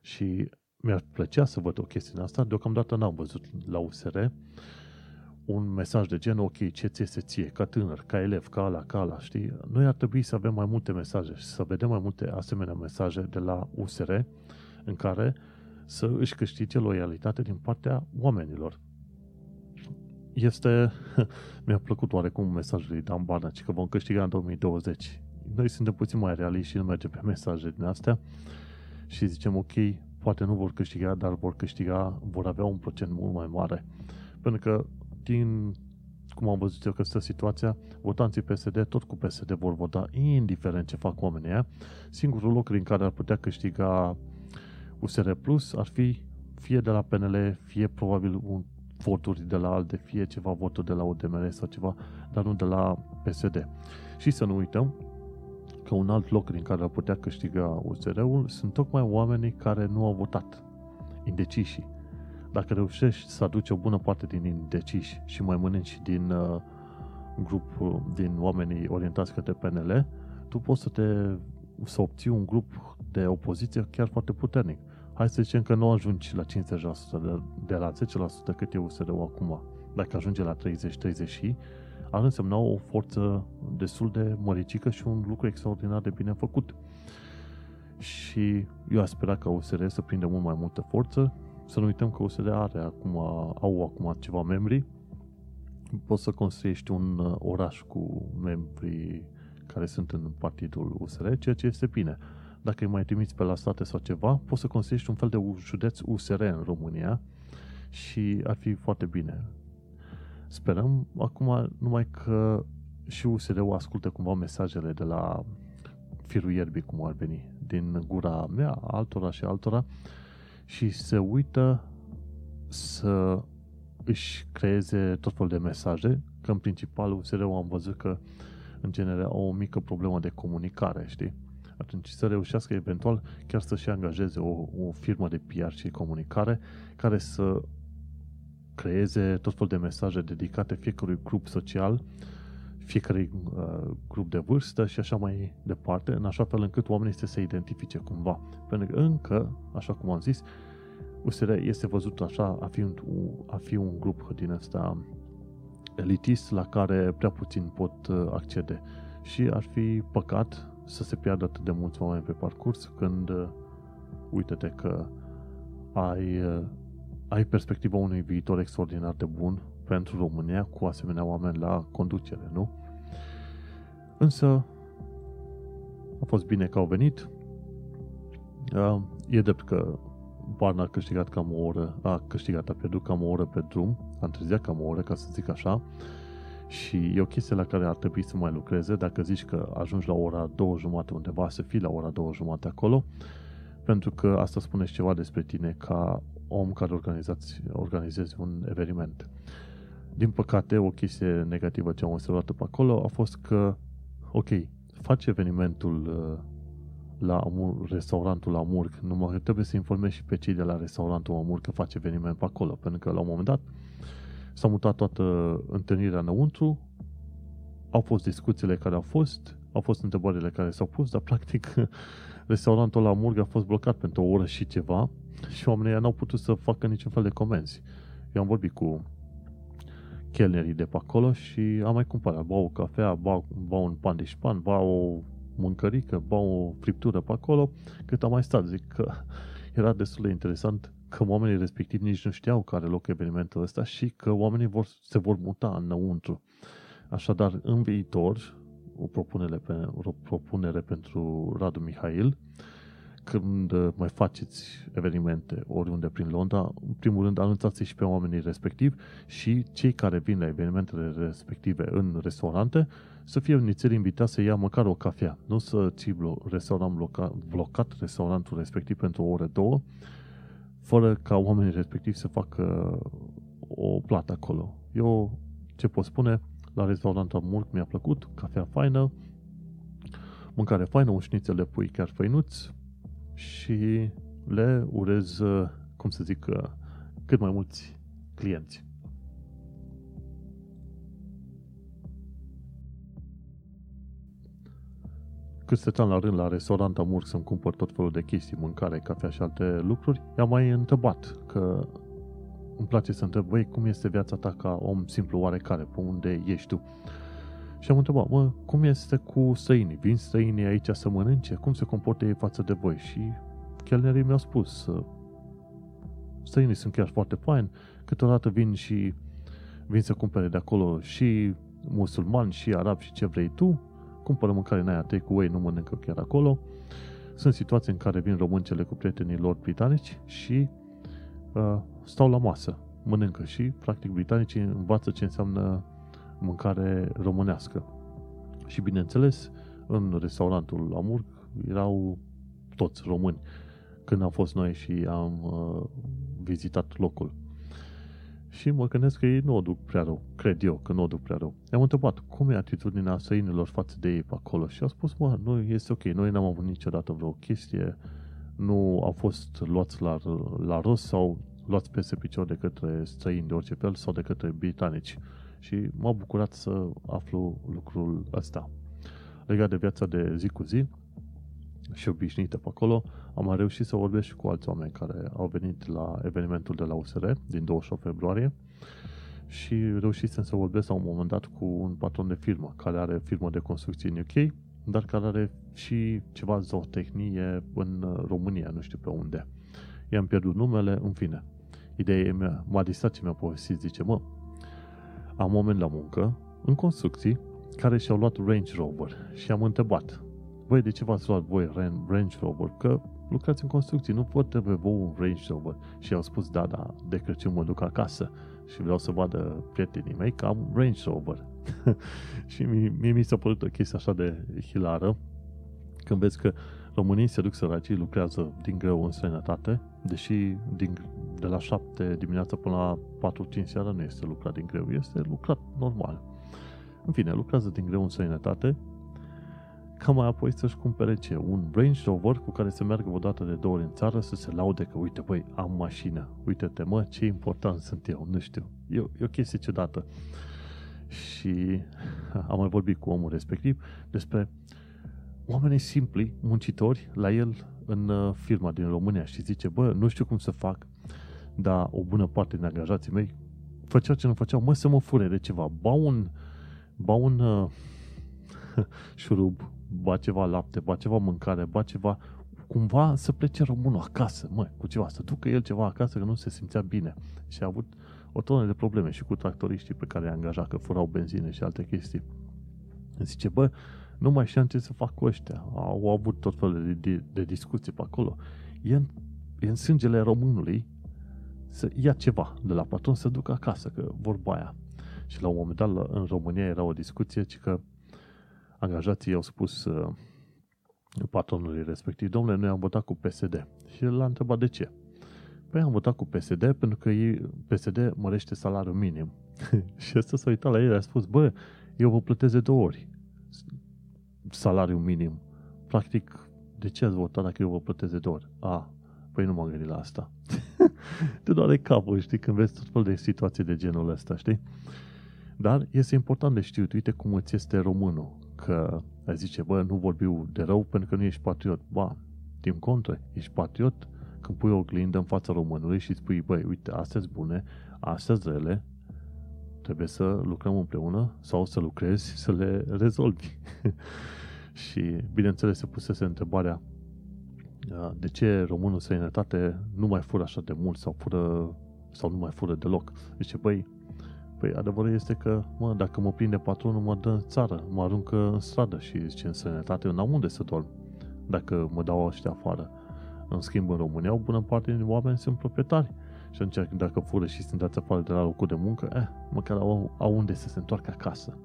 Și mi-ar plăcea să văd o chestie în asta, deocamdată n-am văzut la USR un mesaj de gen, ok, ce ți se ție, ca tânăr, ca elev, ca ala, ca ala, știi? Noi ar trebui să avem mai multe mesaje și să vedem mai multe asemenea mesaje de la USR în care să își câștige loialitate din partea oamenilor. Este, mi-a plăcut oarecum mesajul lui Dan Barna, că vom câștiga în 2020. Noi suntem puțin mai realiști și nu mergem pe mesaje din astea și zicem, ok, poate nu vor câștiga, dar vor câștiga, vor avea un procent mult mai mare. Pentru că din cum am văzut eu că stă situația, votanții PSD tot cu PSD vor vota, indiferent ce fac oamenii aia. Singurul loc în care ar putea câștiga USR Plus ar fi fie de la PNL, fie probabil un voturi de la alte, fie ceva voturi de la UDMR sau ceva, dar nu de la PSD. Și să nu uităm că un alt loc din care ar putea câștiga USR-ul sunt tocmai oamenii care nu au votat, indecișii dacă reușești să aduci o bună parte din indeciși și mai mănânci din uh, grup, uh, din oamenii orientați către PNL, tu poți să te să obții un grup de opoziție chiar foarte puternic. Hai să zicem că nu ajungi la 50% de, de la 10% cât e usr acum. Dacă ajunge la 30-30 ar însemna o forță destul de măricică și un lucru extraordinar de bine făcut. Și eu aș spera ca USR să prindă mult mai multă forță să nu uităm că USR are acum, au acum ceva membri. Poți să construiești un uh, oraș cu membri care sunt în partidul USR, ceea ce este bine. Dacă îi mai trimiți pe la state sau ceva, poți să construiești un fel de județ USR în România și ar fi foarte bine. Sperăm acum numai că și USR-ul ascultă cumva mesajele de la firul ierbii, cum ar veni, din gura mea, altora și altora, și se uită să își creeze tot felul de mesaje, că în principal USR-ul am văzut că în genere au o mică problemă de comunicare, știi? Atunci să reușească eventual chiar să-și angajeze o, o firmă de PR și comunicare care să creeze tot felul de mesaje dedicate fiecărui grup social, fiecărui uh, grup de vârstă și așa mai departe, în așa fel încât oamenii să se identifice cumva. Pentru că încă, așa cum am zis, USR este văzut așa a fi un, a fi un grup din ăsta elitist la care prea puțin pot uh, accede. Și ar fi păcat să se piardă atât de mulți oameni pe parcurs când uh, uite-te că ai, uh, ai perspectiva unui viitor extraordinar de bun pentru România cu asemenea oameni la conducere, nu? Însă a fost bine că au venit. Uh, e drept că Barna a câștigat cam o oră, a câștigat, a pierdut cam o oră pe drum, a întârziat cam o oră, ca să zic așa, și e o chestie la care ar trebui să mai lucreze dacă zici că ajungi la ora două jumate undeva, să fii la ora două jumate acolo, pentru că asta spune și ceva despre tine ca om care organizați, organizezi un eveniment. Din păcate, o chestie negativă ce am observat pe acolo a fost că, ok, faci evenimentul uh, la Amur, restaurantul Amur, numai că trebuie să informezi și pe cei de la restaurantul Amur că faci eveniment pe acolo, pentru că la un moment dat s-a mutat toată întâlnirea înăuntru, au fost discuțiile care au fost, au fost întrebările care s-au pus, dar practic restaurantul la Murg a fost blocat pentru o oră și ceva și oamenii n-au putut să facă niciun fel de comenzi. Eu am vorbit cu chelnerii de pe acolo și am mai cumpărat. Bau o cafea, bau, bau un pan de șpan, bau o mâncărică, bau o friptură pe acolo, cât am mai stat. Zic că era destul de interesant că oamenii respectivi nici nu știau care are loc evenimentul ăsta și că oamenii vor, se vor muta înăuntru. Așadar, în viitor, o propunere, pe, o propunere pentru Radu Mihail, când mai faceți evenimente oriunde prin Londra, în primul rând anunțați și pe oamenii respectivi și cei care vin la evenimentele respective în restaurante să fie nițel invitați să ia măcar o cafea. Nu să ții restaurant blocat, blocat restaurantul respectiv pentru o oră, două, fără ca oamenii respectivi să facă o plată acolo. Eu, ce pot spune, la restaurantul mult mi-a plăcut, cafea faină, mâncare faină, un șnițel de pui chiar făinuț și le urez, cum să zic, cât mai mulți clienți. Cât stăteam la rând la restaurant Amur să-mi cumpăr tot felul de chestii, mâncare, cafea și alte lucruri, i-am mai întrebat că îmi place să întreb, băi, cum este viața ta ca om simplu oarecare, pe unde ești tu? Și am întrebat, mă, cum este cu străinii? Vin străinii aici să mănânce? Cum se comportă ei față de voi? Și chelnerii mi-au spus, străinii sunt chiar foarte faini, câteodată vin și vin să cumpere de acolo și musulmani, și arabi, și ce vrei tu, cumpără mâncare în aia take-away, nu mănâncă chiar acolo. Sunt situații în care vin româncele cu prietenii lor britanici și uh, stau la masă, mănâncă și, practic, britanicii învață ce înseamnă mâncare românească. Și, bineînțeles, în restaurantul Amur erau toți români când am fost noi și am uh, vizitat locul. Și mă gândesc că ei nu o duc prea rău. Cred eu că nu o duc prea rău. I-am întrebat cum e atitudinea străinilor față de ei pe acolo și au spus, mă, nu, este ok, noi n-am avut niciodată vreo chestie, nu au fost luați la, la rost sau luați peste picior de către străini de orice fel sau de către britanici. Și m-a bucurat să aflu lucrul ăsta. Legat de viața de zi cu zi și obișnuită pe acolo, am mai reușit să vorbesc și cu alți oameni care au venit la evenimentul de la USR din 28 februarie și reușisem să vorbesc la un moment dat cu un patron de firmă care are firmă de construcții în UK, dar care are și ceva zootehnie în România, nu știu pe unde. I-am pierdut numele, în fine. Ideea e mea, m-a distrat ce mi-a povestit, zice, mă, am oameni la muncă, în construcții, care și-au luat Range Rover și am întrebat, băi, de ce v-ați luat voi Range Rover? Că lucrați în construcții, nu pot trebuie vouă un Range Rover. Și au spus, da, da, de Crăciun mă duc acasă și vreau să vadă prietenii mei că am Range Rover. și mie, mie mi s-a părut o chestie așa de hilară, când vezi că românii se duc săracii, lucrează din greu în străinătate, deși din, de la 7 dimineața până la 4-5 seara nu este lucrat din greu, este lucrat normal. În fine, lucrează din greu în străinătate ca mai apoi să-și cumpere ce? Un Range Rover cu care să meargă o dată de două ori în țară să se laude că, uite, băi, am mașină, uite-te, mă, ce important sunt eu, nu știu. E, e o chestie ciudată. Și am mai vorbit cu omul respectiv despre oamenii simpli, muncitori, la el în uh, firma din România și zice, bă, nu știu cum să fac, dar o bună parte din angajații mei făceau ce nu făceau, mă, să mă fure de ceva. Bau un, bau un uh, șurub, ba ceva lapte, ba ceva mâncare, ba ceva, cumva să plece românul acasă, mă, cu ceva, să ducă el ceva acasă, că nu se simțea bine. Și a avut o tonă de probleme și cu tractoriștii pe care i-a angajat, că furau benzină și alte chestii. Zice, bă, Nu mai știam ce să fac cu ăștia. Au avut tot felul de, de, de discuții pe acolo. E în, e în sângele românului să ia ceva de la patron să ducă acasă, că vorba aia. Și la un moment dat în România era o discuție, ci că angajații au spus uh, patronului respectiv, domnule, noi am votat cu PSD. Și el l-a întrebat de ce. Păi am votat cu PSD pentru că ei, PSD mărește salariul minim. și ăsta s-a uitat la el, a spus, bă, eu vă plătesc de două ori salariul minim. Practic, de ce ați votat dacă eu vă plătesc de două ori? A, păi nu m-am gândit la asta. Te doare capul, știi, când vezi tot fel de situații de genul ăsta, știi? Dar este important de știut, uite cum îți este românul, că ai zice, bă, nu vorbiu de rău pentru că nu ești patriot. Ba, din contră, ești patriot când pui o oglindă în fața românului și spui, băi, uite, astea sunt bune, astea sunt rele, trebuie să lucrăm împreună sau să lucrezi să le rezolvi. și, bineînțeles, se pusese întrebarea de ce românul străinătate nu mai fură așa de mult sau, fură, sau nu mai fură deloc. Zice, băi, Păi adevărul este că, mă, dacă mă prinde patronul, mă dă în țară, mă aruncă în stradă și zice, în sănătate, eu n-am unde să dorm dacă mă dau ăștia afară. În schimb, în România, o bună parte din oameni sunt proprietari. Și atunci, dacă fură și sunt dați afară de la locul de muncă, eh, măcar au, au unde să se întoarcă acasă.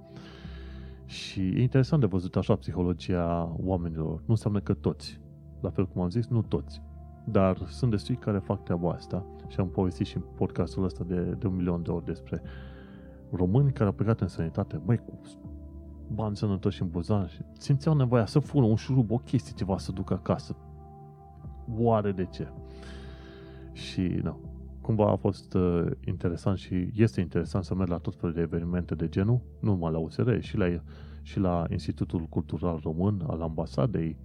Și e interesant de văzut așa psihologia oamenilor. Nu înseamnă că toți. La fel cum am zis, nu toți. Dar sunt destui care fac treaba asta și am povestit și în podcastul ăsta de, de un milion de ori despre români care au plecat în sănătate, băi, cu bani sănătoși în buzan și simțeau nevoia să fură un șurub, o chestie, ceva să ducă acasă. Oare de ce? Și, nu, cumva a fost uh, interesant și este interesant să merg la tot felul de evenimente de genul, nu numai la USR, și la, și la Institutul Cultural Român al Ambasadei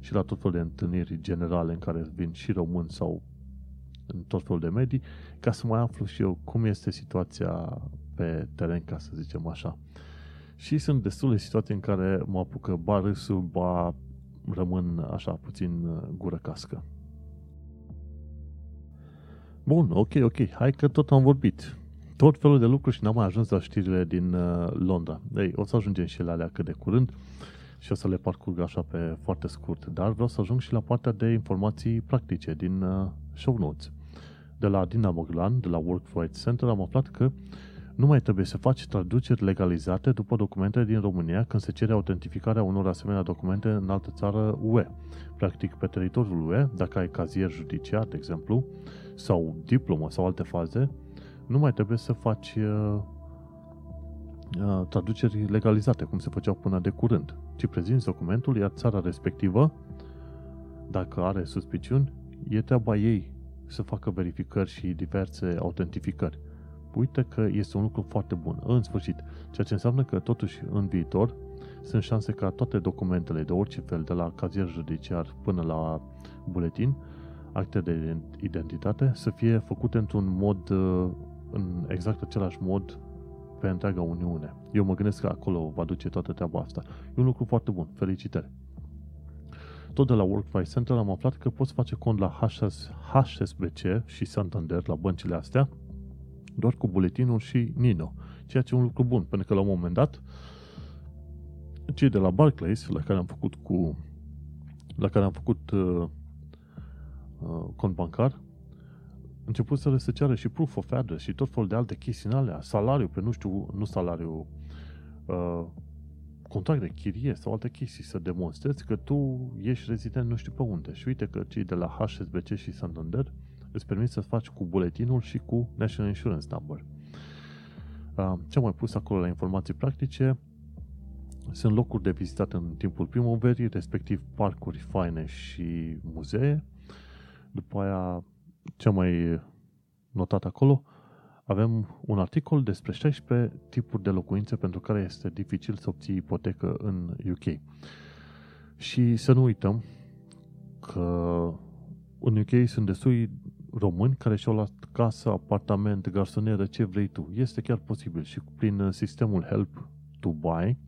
și la tot felul de întâlniri generale în care vin și români sau în tot felul de medii, ca să mai aflu și eu cum este situația pe teren, ca să zicem așa. Și sunt destule situații în care mă apucă ba râsul, ba rămân așa puțin uh, gură cască. Bun, ok, ok, hai că tot am vorbit. Tot felul de lucruri și n-am mai ajuns la știrile din uh, Londra. Ei, o să ajungem și la alea cât de curând și o să le parcurg așa pe foarte scurt, dar vreau să ajung și la partea de informații practice din uh, show notes. De la Dina Moglan, de la Work Rights Center, am aflat că nu mai trebuie să faci traduceri legalizate după documente din România când se cere autentificarea unor asemenea documente în altă țară UE. Practic, pe teritoriul UE, dacă ai cazier judiciar, de exemplu, sau diplomă sau alte faze, nu mai trebuie să faci uh, uh, traduceri legalizate, cum se făceau până de curând, ci prezinți documentul, iar țara respectivă, dacă are suspiciuni, e treaba ei să facă verificări și diverse autentificări uite că este un lucru foarte bun, în sfârșit. Ceea ce înseamnă că, totuși, în viitor, sunt șanse ca toate documentele de orice fel, de la cazier judiciar până la buletin, acte de identitate, să fie făcute într-un mod, uh, în exact același mod pe întreaga Uniune. Eu mă gândesc că acolo va duce toată treaba asta. E un lucru foarte bun. Felicitări! Tot de la Workfly Center am aflat că poți face cont la HS, HSBC și Santander, la băncile astea, doar cu buletinul și Nino. Ceea ce e un lucru bun, pentru că la un moment dat cei de la Barclays, la care am făcut cu la care am făcut uh, uh, cont bancar, început să le se ceară și proof of address și tot felul de alte chestii în alea, salariu pe nu știu, nu salariu, uh, contract de chirie sau alte chestii, să demonstrezi că tu ești rezident nu știu pe unde. Și uite că cei de la HSBC și Santander îți permit să faci cu buletinul și cu National Insurance Number. Ce am mai pus acolo la informații practice? Sunt locuri de vizitat în timpul primăverii, respectiv parcuri faine și muzee. După aia, ce am mai notat acolo, avem un articol despre 16 tipuri de locuințe pentru care este dificil să obții ipotecă în UK. Și să nu uităm că în UK sunt destui români care și-au luat casă, apartament, garsonieră, ce vrei tu. Este chiar posibil și prin uh, sistemul Help to Buy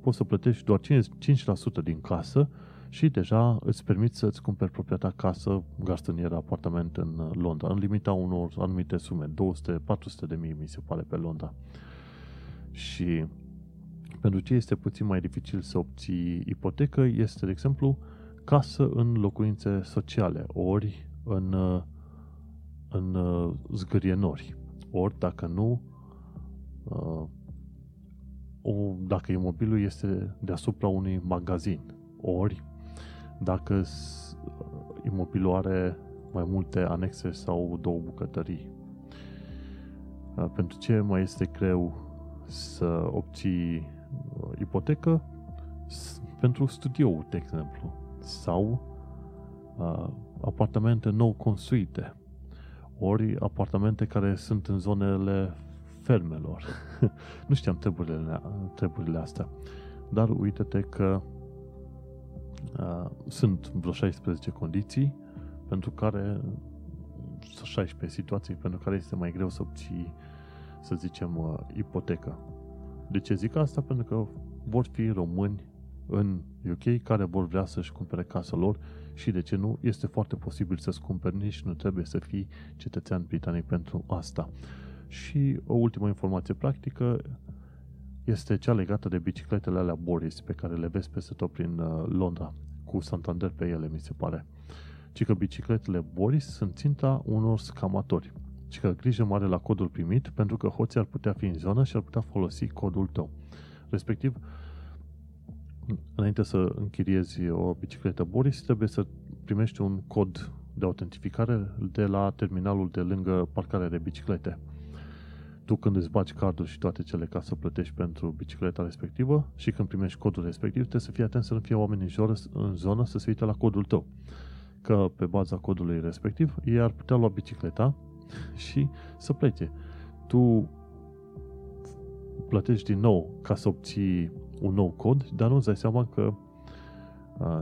poți să plătești doar 5% din casă și deja îți permit să-ți cumperi propria ta casă, garsonieră, apartament în uh, Londra, în limita unor anumite sume, 200-400 de mii, mi se pare, pe Londra. Și Pentru ce este puțin mai dificil să obții ipotecă este, de exemplu, casă în locuințe sociale, ori în, în zgârienori, ori, dacă nu, o, dacă imobilul este deasupra unui magazin, ori dacă imobilul are mai multe anexe sau două bucătării. Pentru ce mai este greu să obții ipotecă? Pentru studioul, de exemplu, sau apartamente nou construite, ori apartamente care sunt în zonele fermelor. nu știam treburile, treburile astea. Dar uite-te că uh, sunt vreo 16 condiții pentru care 16 situații pentru care este mai greu să obții, să zicem, uh, ipotecă. De ce zic asta? Pentru că vor fi români în UK care vor vrea să-și cumpere casa lor și de ce nu, este foarte posibil să-ți cumperi, nici nu trebuie să fii cetățean britanic pentru asta. Și o ultimă informație practică este cea legată de bicicletele alea Boris pe care le vezi peste tot prin uh, Londra, cu Santander pe ele, mi se pare. Ci că bicicletele Boris sunt ținta unor scamatori. Ci că grijă mare la codul primit, pentru că hoții ar putea fi în zonă și ar putea folosi codul tău. Respectiv, înainte să închiriezi o bicicletă Boris, trebuie să primești un cod de autentificare de la terminalul de lângă parcarea de biciclete tu când îți bagi cardul și toate cele ca să plătești pentru bicicleta respectivă și când primești codul respectiv, trebuie să fii atent să nu fie oameni în, jor, în zonă să se uite la codul tău. Că pe baza codului respectiv, ei ar putea lua bicicleta și să plece. Tu plătești din nou ca să obții un nou cod, dar nu-ți dai seama că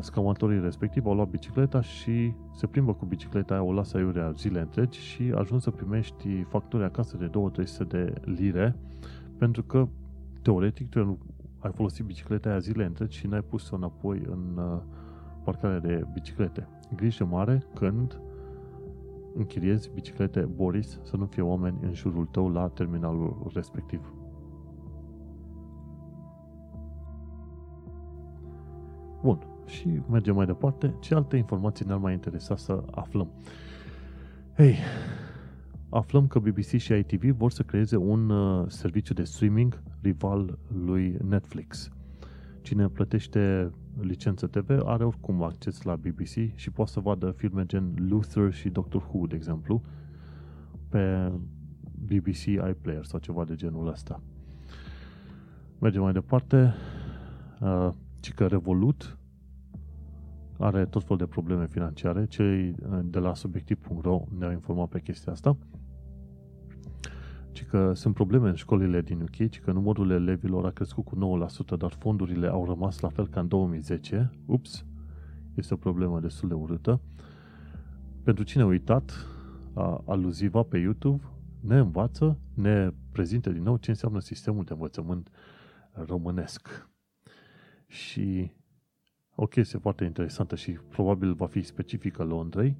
scamatorii respectiv au luat bicicleta și se plimbă cu bicicleta aia, o lasă aiurea zile întregi și ajungi să primești facturi acasă de 2-300 de lire pentru că, teoretic, tu ai folosit bicicleta aia zile întregi și n-ai pus-o înapoi în parcarea de biciclete. Grijă mare când închiriezi biciclete Boris să nu fie oameni în jurul tău la terminalul respectiv. Bun, și mergem mai departe. Ce alte informații ne-ar mai interesa să aflăm? Hei, aflăm că BBC și ITV vor să creeze un uh, serviciu de streaming rival lui Netflix. Cine plătește licență TV are oricum acces la BBC și poate să vadă filme gen Luther și Doctor Who, de exemplu, pe BBC iPlayer sau ceva de genul ăsta. Mergem mai departe. Uh, ci că Revolut are tot felul de probleme financiare. Cei uh, de la subiectiv.ro ne-au informat pe chestia asta. Ci că sunt probleme în școlile din UK, ci că numărul elevilor a crescut cu 9%, dar fondurile au rămas la fel ca în 2010. Ups, este o problemă destul de urâtă. Pentru cine a uitat, aluziva pe YouTube ne învață, ne prezintă din nou ce înseamnă sistemul de învățământ românesc. Și o chestie foarte interesantă și probabil va fi specifică Londrei,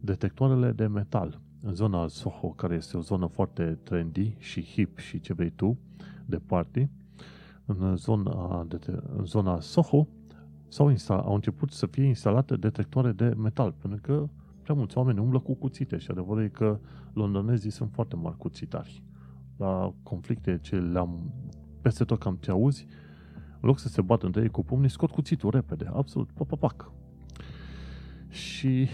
detectoarele de metal. În zona Soho, care este o zonă foarte trendy și hip și ce vrei tu, de party, în zona, de, în zona Soho s-au instal, au început să fie instalate detectoare de metal, pentru că prea mulți oameni umblă cu cuțite și adevărul e că londonezii sunt foarte mari cuțitari. La conflicte ce le-am peste tot cam ce auzi, în loc să se bată între ei cu pumnii, scot cuțitul repede, absolut, papapac. Și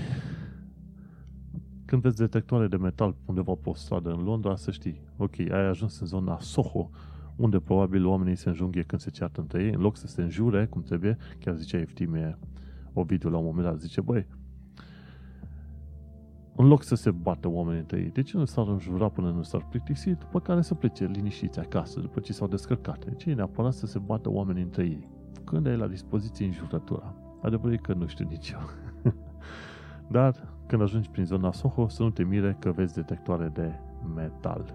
când vezi detectoare de metal undeva pe o stradă în Londra, să știi, ok, ai ajuns în zona Soho, unde probabil oamenii se înjunghe când se ceartă între ei, în loc să se înjure, cum trebuie, chiar zicea Eftimie Ovidiu la un moment dat, zice, băi, în loc să se bată oamenii între ei, de ce nu s-ar înjura până nu s-ar plictisi, după care să plece liniștiți acasă, după ce s-au descărcat? De ce e neapărat să se bată oamenii între ei? Când ai la dispoziție înjurătura? Adevărul e că nu știu nici eu. Dar când ajungi prin zona Soho, să nu te mire că vezi detectoare de metal.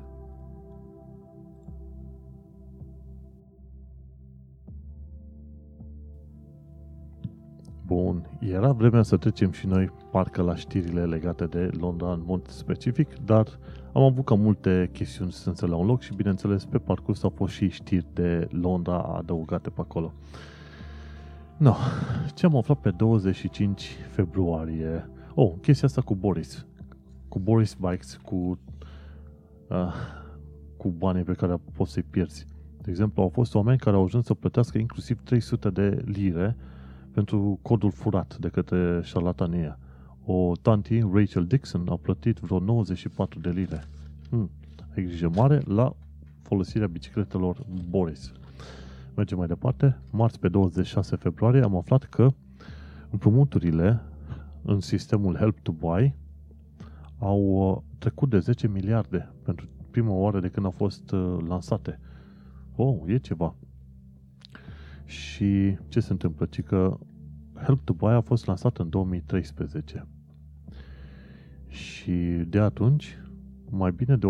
Bun, era vremea să trecem și noi parcă la știrile legate de Londra în mod specific, dar am avut cam multe chestiuni strânse la un loc și bineînțeles pe parcurs au fost și știri de Londra adăugate pe acolo. No, ce am aflat pe 25 februarie? Oh, chestia asta cu Boris. Cu Boris Bikes, cu, uh, cu banii pe care poți să-i pierzi. De exemplu, au fost oameni care au ajuns să plătească inclusiv 300 de lire pentru codul furat de către șarlatania. O tanti, Rachel Dixon, a plătit vreo 94 de lire. Hmm. Ai grijă mare la folosirea bicicletelor Boris. Mergem mai departe. Marți, pe 26 februarie, am aflat că împrumuturile în sistemul Help to Buy au uh, trecut de 10 miliarde pentru prima oară de când au fost uh, lansate. Oh, e ceva. Și ce se întâmplă? Ci că Help to Buy a fost lansat în 2013. Și de atunci, mai bine de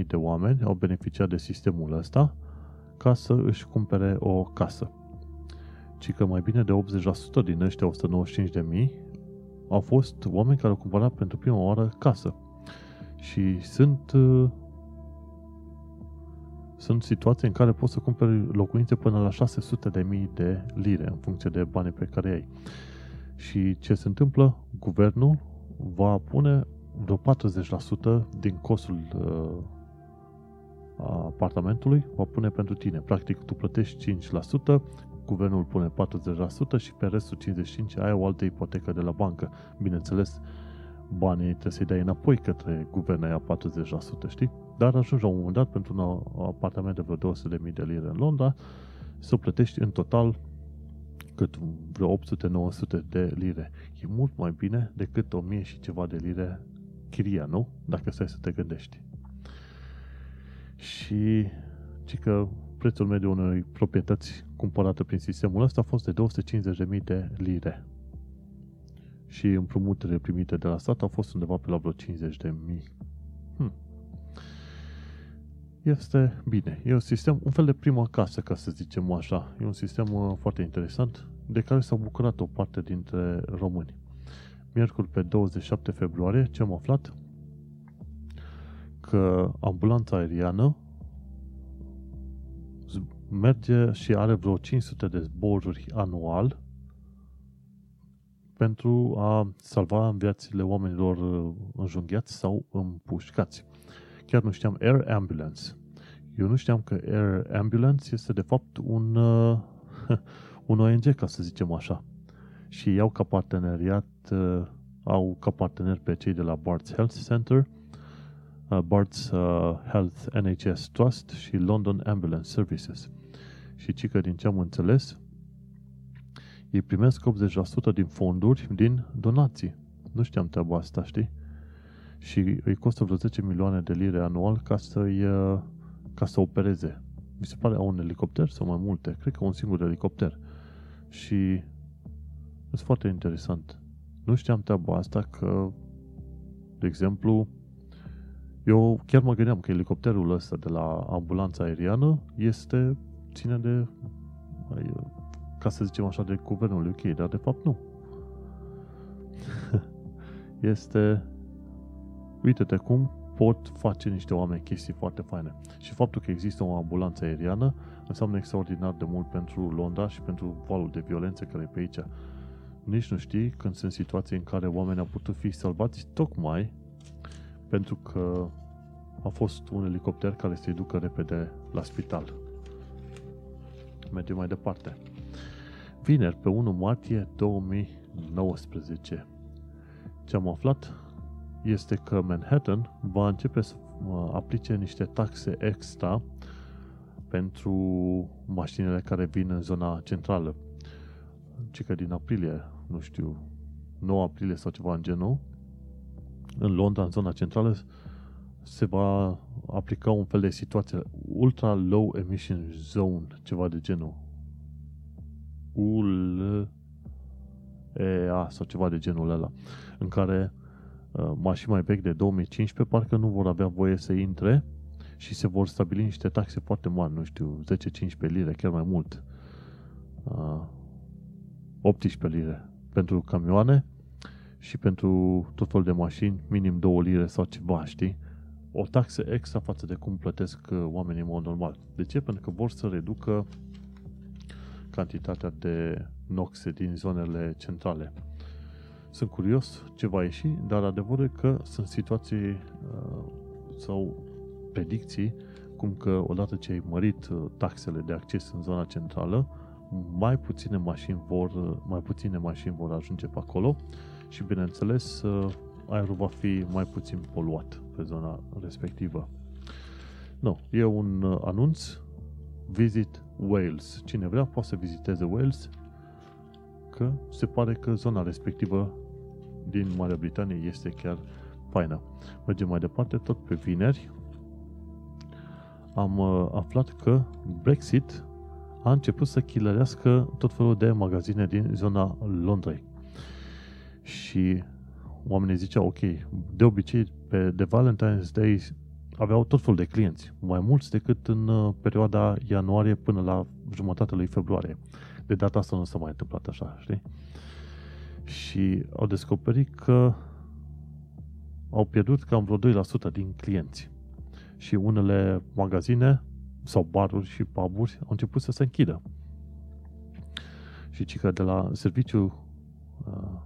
195.000 de oameni au beneficiat de sistemul ăsta ca să își cumpere o casă. Ci că mai bine de 80% din ăștia 195.000 au fost oameni care au cumpărat pentru prima oară casă. Și sunt uh, sunt situații în care poți să cumperi locuințe până la 600 de mii de lire în funcție de banii pe care ai. Și ce se întâmplă? Guvernul va pune vreo 40% din costul uh, apartamentului, va pune pentru tine. Practic, tu plătești 5%, guvernul pune 40% și pe restul 55% ai o altă ipotecă de la bancă. Bineînțeles, banii trebuie să-i dai înapoi către guvern aia 40%, știi? Dar ajungi la un moment dat pentru un apartament de vreo 200.000 de lire în Londra să plătești în total cât vreo 800-900 de lire. E mult mai bine decât 1000 și ceva de lire chiria, nu? Dacă stai să te gândești. Și ci că prețul mediu unei proprietăți cumpărate prin sistemul ăsta a fost de 250.000 de lire și împrumuturile primite de la stat au fost undeva pe la vreo 50 de mii. Hmm. Este bine. E un sistem, un fel de prima casă, ca să zicem așa. E un sistem uh, foarte interesant de care s-au bucurat o parte dintre români. Miercuri pe 27 februarie, ce am aflat? Că ambulanța aeriană merge și are vreo 500 de zboruri anual pentru a salva viețile oamenilor uh, înjunghiați sau împușcați. Chiar nu știam Air Ambulance. Eu nu știam că Air Ambulance este de fapt un, uh, un ONG, ca să zicem așa. Și iau ca parteneriat, uh, au ca partener pe cei de la Barts Health Center, Barts Health NHS Trust și London Ambulance Services. Și cică din ce am înțeles, ei primesc 80% din fonduri din donații. Nu știam treaba asta, știi? Și îi costă vreo 10 milioane de lire anual ca să uh, ca să opereze. Mi se pare un elicopter sau mai multe. Cred că un singur elicopter. Și este foarte interesant. Nu știam treaba asta că, de exemplu, eu chiar mă gândeam că elicopterul ăsta de la ambulanța aeriană este, ține de ca să zicem așa, de guvernul UK, dar de fapt nu. este, uite-te cum pot face niște oameni chestii foarte faine. Și faptul că există o ambulanță aeriană înseamnă extraordinar de mult pentru Londra și pentru valul de violențe care e pe aici. Nici nu știi când sunt situații în care oamenii au putut fi salvați tocmai pentru că a fost un elicopter care să-i ducă repede la spital. Mergem mai departe vineri, pe 1 martie 2019. Ce am aflat este că Manhattan va începe să aplice niște taxe extra pentru mașinile care vin în zona centrală. Ci că din aprilie, nu știu, 9 aprilie sau ceva în genul, în Londra, în zona centrală, se va aplica un fel de situație ultra low emission zone, ceva de genul UL EA sau ceva de genul ăla, în care uh, mașini mai vechi de 2015 parcă nu vor avea voie să intre și se vor stabili niște taxe foarte mari, nu știu, 10-15 lire, chiar mai mult. Uh, 18 lire. pentru camioane și pentru tot felul de mașini, minim 2 lire sau ceva, știi? O taxă extra față de cum plătesc uh, oamenii în mod normal. De ce? Pentru că vor să reducă cantitatea de noxe din zonele centrale. Sunt curios ce va ieși, dar adevărul e că sunt situații uh, sau predicții cum că odată ce ai mărit uh, taxele de acces în zona centrală, mai puține mașini vor, uh, mai puține mașini vor ajunge pe acolo și bineînțeles aerul va fi mai puțin poluat pe zona respectivă. Nu, e un anunț Visit Wales. Cine vrea poate să viziteze Wales că se pare că zona respectivă din Marea Britanie este chiar faină. Mergem mai departe, tot pe vineri am uh, aflat că Brexit a început să chilărească tot felul de magazine din zona Londrei. Și oamenii ziceau, ok, de obicei pe de Valentine's Day aveau tot felul de clienți, mai mulți decât în uh, perioada ianuarie până la jumătatea lui februarie. De data asta nu s-a mai întâmplat așa, știi? Și au descoperit că au pierdut cam vreo 2% din clienți. Și unele magazine sau baruri și puburi au început să se închidă. Și ci că de la serviciul uh,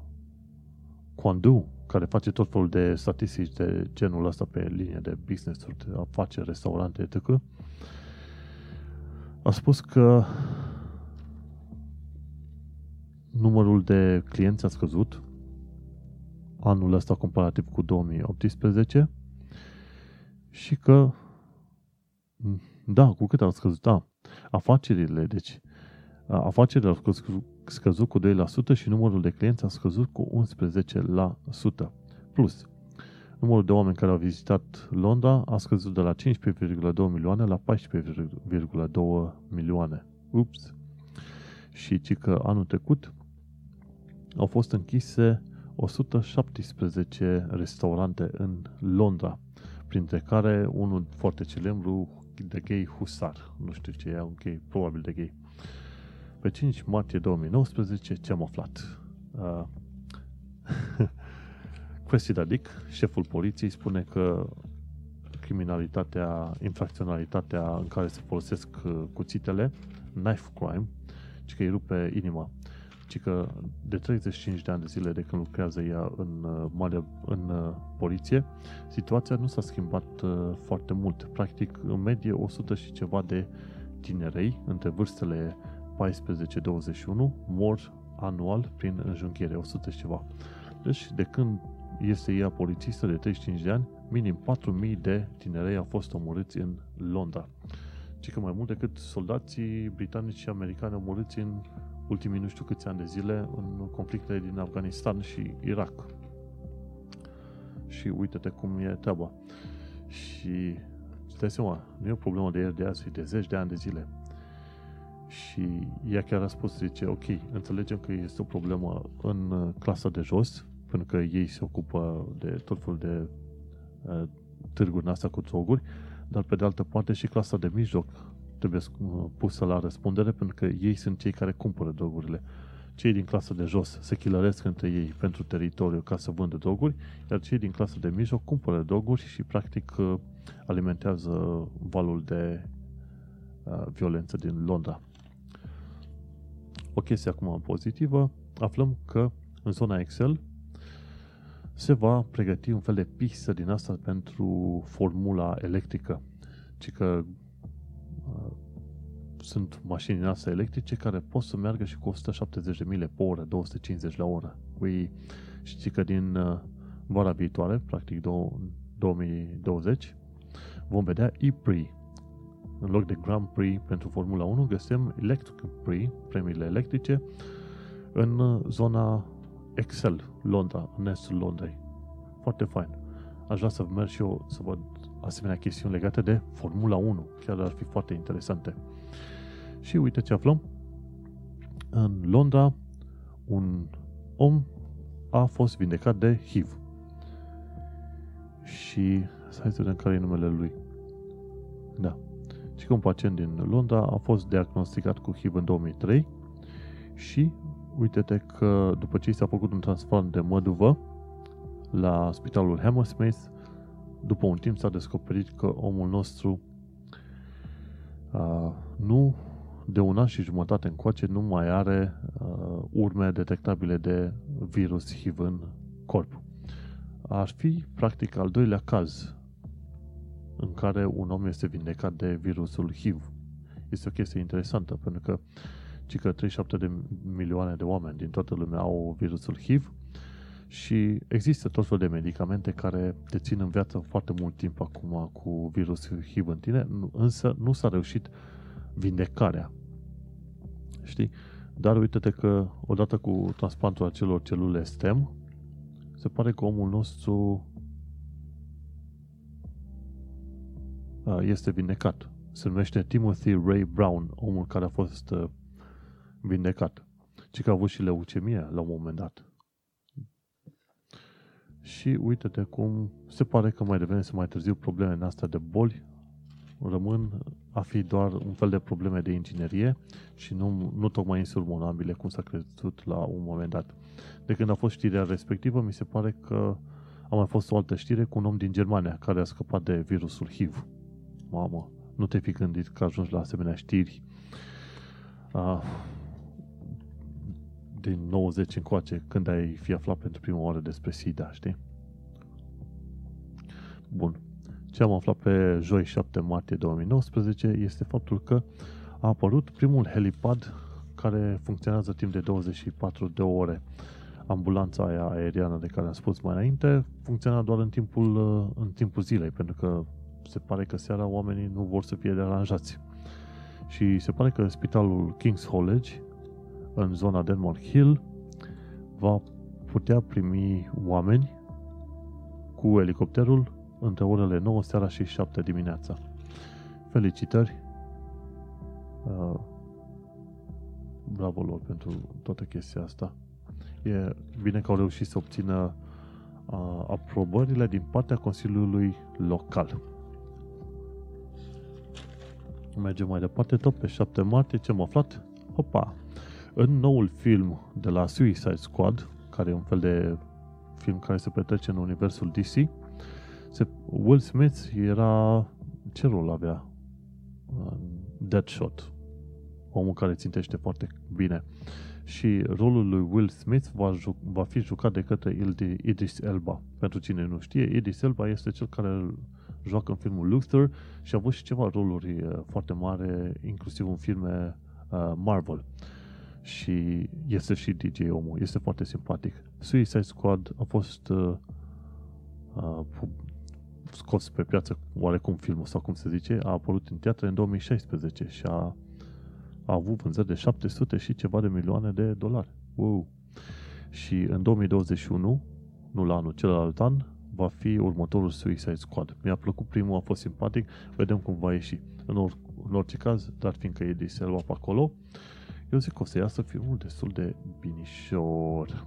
Quandu, care face tot felul de statistici de genul ăsta pe linie de business de afaceri, restaurante, etc., a spus că numărul de clienți a scăzut anul ăsta comparativ cu 2018 și că da, cu cât au scăzut? Da, afacerile, deci afacerile au scăzut, scăzut cu 2% și numărul de clienți a scăzut cu 11%. Plus, numărul de oameni care au vizitat Londra a scăzut de la 15,2 milioane la 14,2 milioane. Ups! Și ci că anul trecut au fost închise 117 restaurante în Londra, printre care unul foarte celebru de gay Husar. Nu știu ce e, un gay, probabil de gay. Pe 5 martie 2019, ce am aflat? Uh, Cressida Dick, șeful poliției, spune că criminalitatea, infracționalitatea în care se folosesc uh, cuțitele, knife crime, ci că îi rupe inima ci că de 35 de ani de zile de când lucrează ea în, uh, mare, în uh, poliție, situația nu s-a schimbat uh, foarte mult. Practic, în medie 100 și ceva de tinerei, între vârstele 14-21, mor anual prin înjunghiere, 100 și ceva. Deci, de când este ea polițistă de 35 de ani, minim 4.000 de tinerei au fost omorâți în Londra. Ci că mai mult decât soldații britanici și americani omorâți în ultimii nu știu câți ani de zile în conflictele din Afganistan și Irak. Și uite-te cum e treaba. Și îți dai seama, nu e o problemă de ieri de azi, de zeci de ani de zile. Și ea chiar a spus, zice, ok, înțelegem că este o problemă în clasa de jos, pentru că ei se ocupă de tot felul de uh, târguri astea cu droguri, dar pe de altă parte și clasa de mijloc trebuie uh, pusă la răspundere pentru că ei sunt cei care cumpără drogurile. Cei din clasa de jos se chilăresc între ei pentru teritoriu ca să vândă droguri, iar cei din clasa de mijloc cumpără droguri și practic uh, alimentează valul de uh, violență din Londra. O chestie acum pozitivă, aflăm că în zona Excel se va pregăti un fel de pistă din asta pentru formula electrică. Ci că sunt mașini din astea electrice care pot să meargă și cu 170 de mile pe oră, 250 la oră. Păi știți că din uh, vara viitoare, practic 2020, vom vedea e-Prix. În loc de Grand Prix pentru Formula 1, găsim Electric Prix, premiile electrice, în uh, zona Excel, Londra, în estul Londrei. Foarte fain. Aș vrea să merg și eu să văd asemenea chestiuni legate de Formula 1. Chiar ar fi foarte interesante. Și uite ce aflăm. În Londra, un om a fost vindecat de HIV. Și să să vedem care e numele lui. Da. Și că un pacient din Londra a fost diagnosticat cu HIV în 2003 și uite-te că după ce i s-a făcut un transplant de măduvă la spitalul Hammersmith, după un timp s-a descoperit că omul nostru uh, nu de un an și jumătate încoace nu mai are uh, urme detectabile de virus HIV în corp. Ar fi, practic, al doilea caz în care un om este vindecat de virusul HIV. Este o chestie interesantă, pentru că ci că 37 de milioane de oameni din toată lumea au virusul HIV și există tot felul de medicamente care te țin în viață foarte mult timp acum cu virusul HIV în tine, însă nu s-a reușit vindecarea. Știi? Dar uite-te că odată cu transplantul acelor celule STEM, se pare că omul nostru este vindecat. Se numește Timothy Ray Brown, omul care a fost vindecat. Ci că a avut și leucemie la un moment dat. Și uite-te cum se pare că mai devreme să mai târziu problemele astea de boli rămân a fi doar un fel de probleme de inginerie și nu, nu tocmai insurmonabile cum s-a crezut la un moment dat. De când a fost știrea respectivă, mi se pare că a mai fost o altă știre cu un om din Germania care a scăpat de virusul HIV. Mamă, nu te fi gândit că ajungi la asemenea știri uh, din 90 încoace, când ai fi aflat pentru prima oară despre SIDA, știi? Bun. Ce am aflat pe joi 7 martie 2019 este faptul că a apărut primul helipad care funcționează timp de 24 de ore. Ambulanța aia aeriană de care am spus mai înainte funcționa doar în timpul, în timpul zilei, pentru că se pare că seara oamenii nu vor să fie deranjați. Și se pare că spitalul King's College, în zona Denmark Hill, va putea primi oameni cu elicopterul între orele 9 seara și 7 dimineața. Felicitări! Uh, bravo lor pentru toată chestia asta. E bine că au reușit să obțină uh, aprobările din partea Consiliului Local. Mergem mai departe, tot pe 7 martie, ce am aflat? Opa! În noul film de la Suicide Squad, care e un fel de film care se petrece în universul DC, se, Will Smith era... Ce rol avea? Deadshot. Omul care țintește foarte bine. Și rolul lui Will Smith va, ju- va fi jucat de către Idris Elba. Pentru cine nu știe, Idris Elba este cel care îl joacă în filmul Luther și a avut și ceva roluri uh, foarte mari, inclusiv în filme uh, Marvel. Și este și DJ omul, este foarte simpatic. Suicide Squad a fost uh, uh, scos pe piață oarecum filmul sau cum se zice, a apărut în teatre în 2016 și a, a avut vânzări de 700 și ceva de milioane de dolari. Wow. Și în 2021, nu la anul celălalt an, va fi următorul Suicide Squad. Mi-a plăcut primul, a fost simpatic, vedem cum va ieși. În, or, în orice caz, dar fiindcă e Selva pe acolo, eu zic că o să iasă filmul destul de binișor.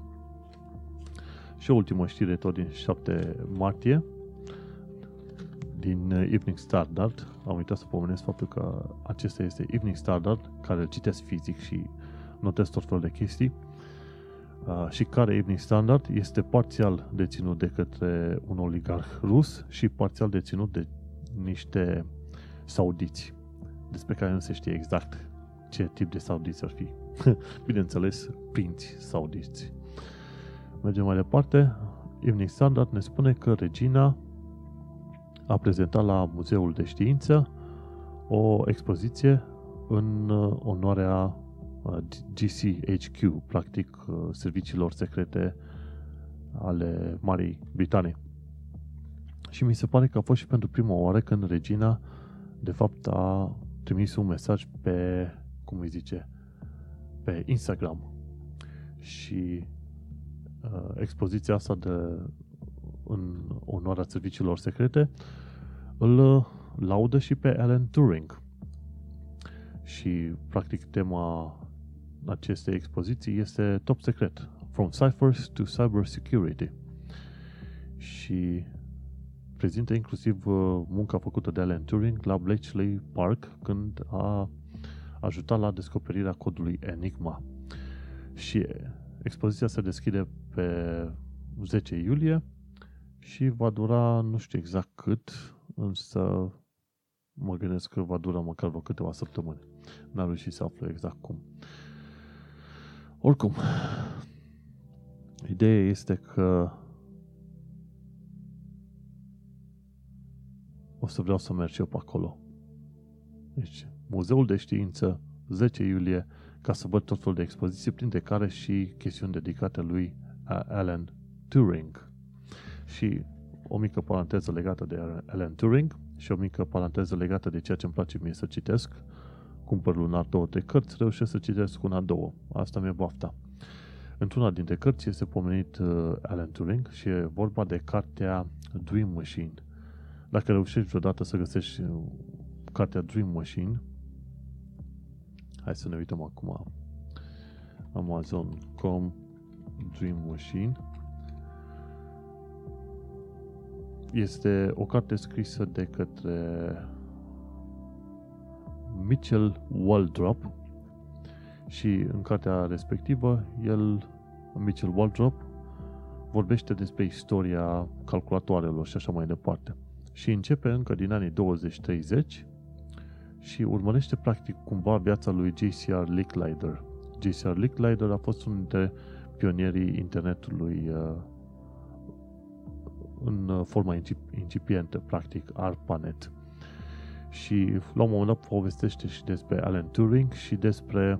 Și o ultimă știre tot din 7 martie, din uh, Evening Standard. Am uitat să pomenesc faptul că acesta este Evening Standard, care îl citesc fizic și notez tot felul de chestii uh, și care Evening Standard este parțial deținut de către un oligarh rus și parțial deținut de niște saudiți, despre care nu se știe exact ce tip de saudiți ar fi. Bineînțeles, prinți saudiți. Mergem mai departe. Evening Standard ne spune că regina a prezentat la Muzeul de Știință o expoziție în uh, onoarea uh, GCHQ, practic uh, serviciilor secrete ale Marii Britanii. Și mi se pare că a fost și pentru prima oară când regina de fapt a trimis un mesaj pe, cum îi zice, pe Instagram. Și uh, expoziția asta de în onoarea serviciilor secrete, îl laudă și pe Alan Turing. Și, practic, tema acestei expoziții este top secret, From Ciphers to Cyber Security. Și prezintă inclusiv uh, munca făcută de Alan Turing la Bletchley Park când a ajutat la descoperirea codului Enigma. Și expoziția se deschide pe 10 iulie și va dura nu știu exact cât, însă mă gândesc că va dura măcar vreo câteva săptămâni. N-am reușit să aflu exact cum. Oricum, ideea este că o să vreau să merg și eu pe acolo. Deci, Muzeul de Știință, 10 iulie, ca să văd tot felul de expoziții, printre care și chestiuni dedicate lui Alan Turing. Și o mică paranteză legată de Alan Turing și o mică paranteză legată de ceea ce îmi place mie să citesc. Cumpăr lunar două, trei cărți, reușesc să citesc una, două. Asta mi-e bafta. Într-una dintre cărți este pomenit uh, Alan Turing și e vorba de cartea Dream Machine. Dacă reușești vreodată să găsești uh, cartea Dream Machine, hai să ne uităm acum Amazon.com Dream Machine este o carte scrisă de către Mitchell Waldrop și în cartea respectivă el, Mitchell Waldrop, vorbește despre istoria calculatoarelor și așa mai departe. Și începe încă din anii 20-30 și urmărește practic cumva viața lui J.C.R. Licklider. J.C.R. Licklider a fost unul dintre pionierii internetului uh, în uh, forma incipientă, practic, ARPANET. Și la un moment dat povestește și despre Alan Turing și despre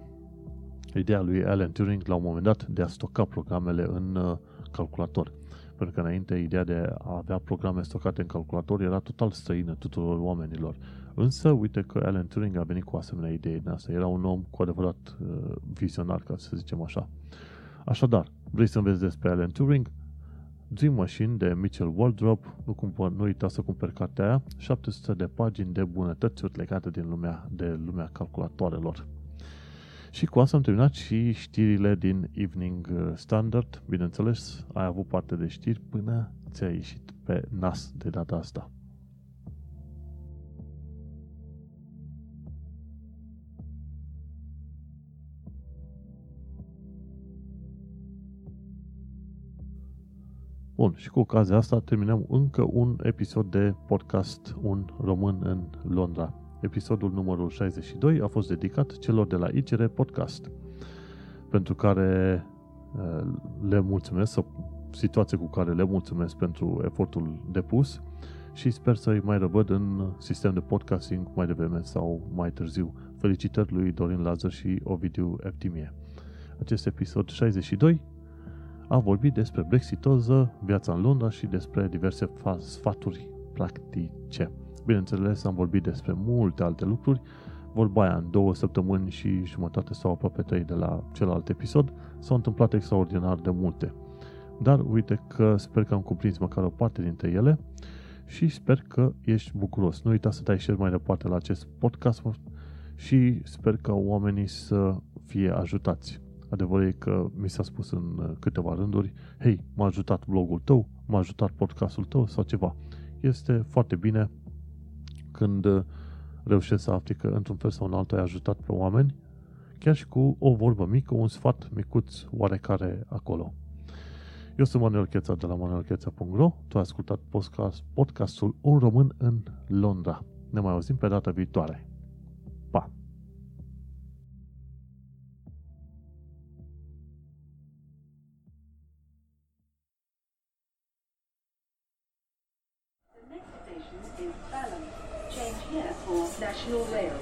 ideea lui Alan Turing la un moment dat de a stoca programele în uh, calculator. Pentru că înainte ideea de a avea programe stocate în calculator era total străină tuturor oamenilor. Însă, uite că Alan Turing a venit cu asemenea idee din asta. Era un om cu adevărat uh, vizionar, ca să zicem așa. Așadar, vrei să înveți despre Alan Turing? Dream Machine de Mitchell Waldrop, nu, cumpăr, nu uita să cumperi cartea aia, 700 de pagini de bunătăți legate din lumea, de lumea calculatoarelor. Și cu asta am terminat și știrile din Evening Standard. Bineînțeles, ai avut parte de știri până ți-a ieșit pe nas de data asta. Bun, și cu ocazia asta terminăm încă un episod de podcast Un român în Londra. Episodul numărul 62 a fost dedicat celor de la ICR Podcast, pentru care uh, le mulțumesc, sau situație cu care le mulțumesc pentru efortul depus și sper să-i mai răvăd în sistem de podcasting mai devreme sau mai târziu. Felicitări lui Dorin Lazar și Ovidiu Eftimie. Acest episod 62 a vorbit despre brexitoză, viața în Londra și despre diverse sfaturi practice. Bineînțeles, am vorbit despre multe alte lucruri, vorba aia în două săptămâni și jumătate sau aproape trei de la celălalt episod, s-au întâmplat extraordinar de multe. Dar uite că sper că am cuprins măcar o parte dintre ele și sper că ești bucuros. Nu uita să dai share mai departe la acest podcast și sper că oamenii să fie ajutați. Adevărul e că mi s-a spus în uh, câteva rânduri, hei, m-a ajutat blogul tău, m-a ajutat podcastul tău sau ceva. Este foarte bine când uh, reușești să afli că într-un fel sau în altul ai ajutat pe oameni, chiar și cu o vorbă mică, un sfat micuț oarecare acolo. Eu sunt Manuel Cheța de la manuelcheța.ro Tu ai ascultat podcast, podcastul Un român în Londra. Ne mai auzim pe data viitoare. The next station is Balham. Change here for National Rail Service.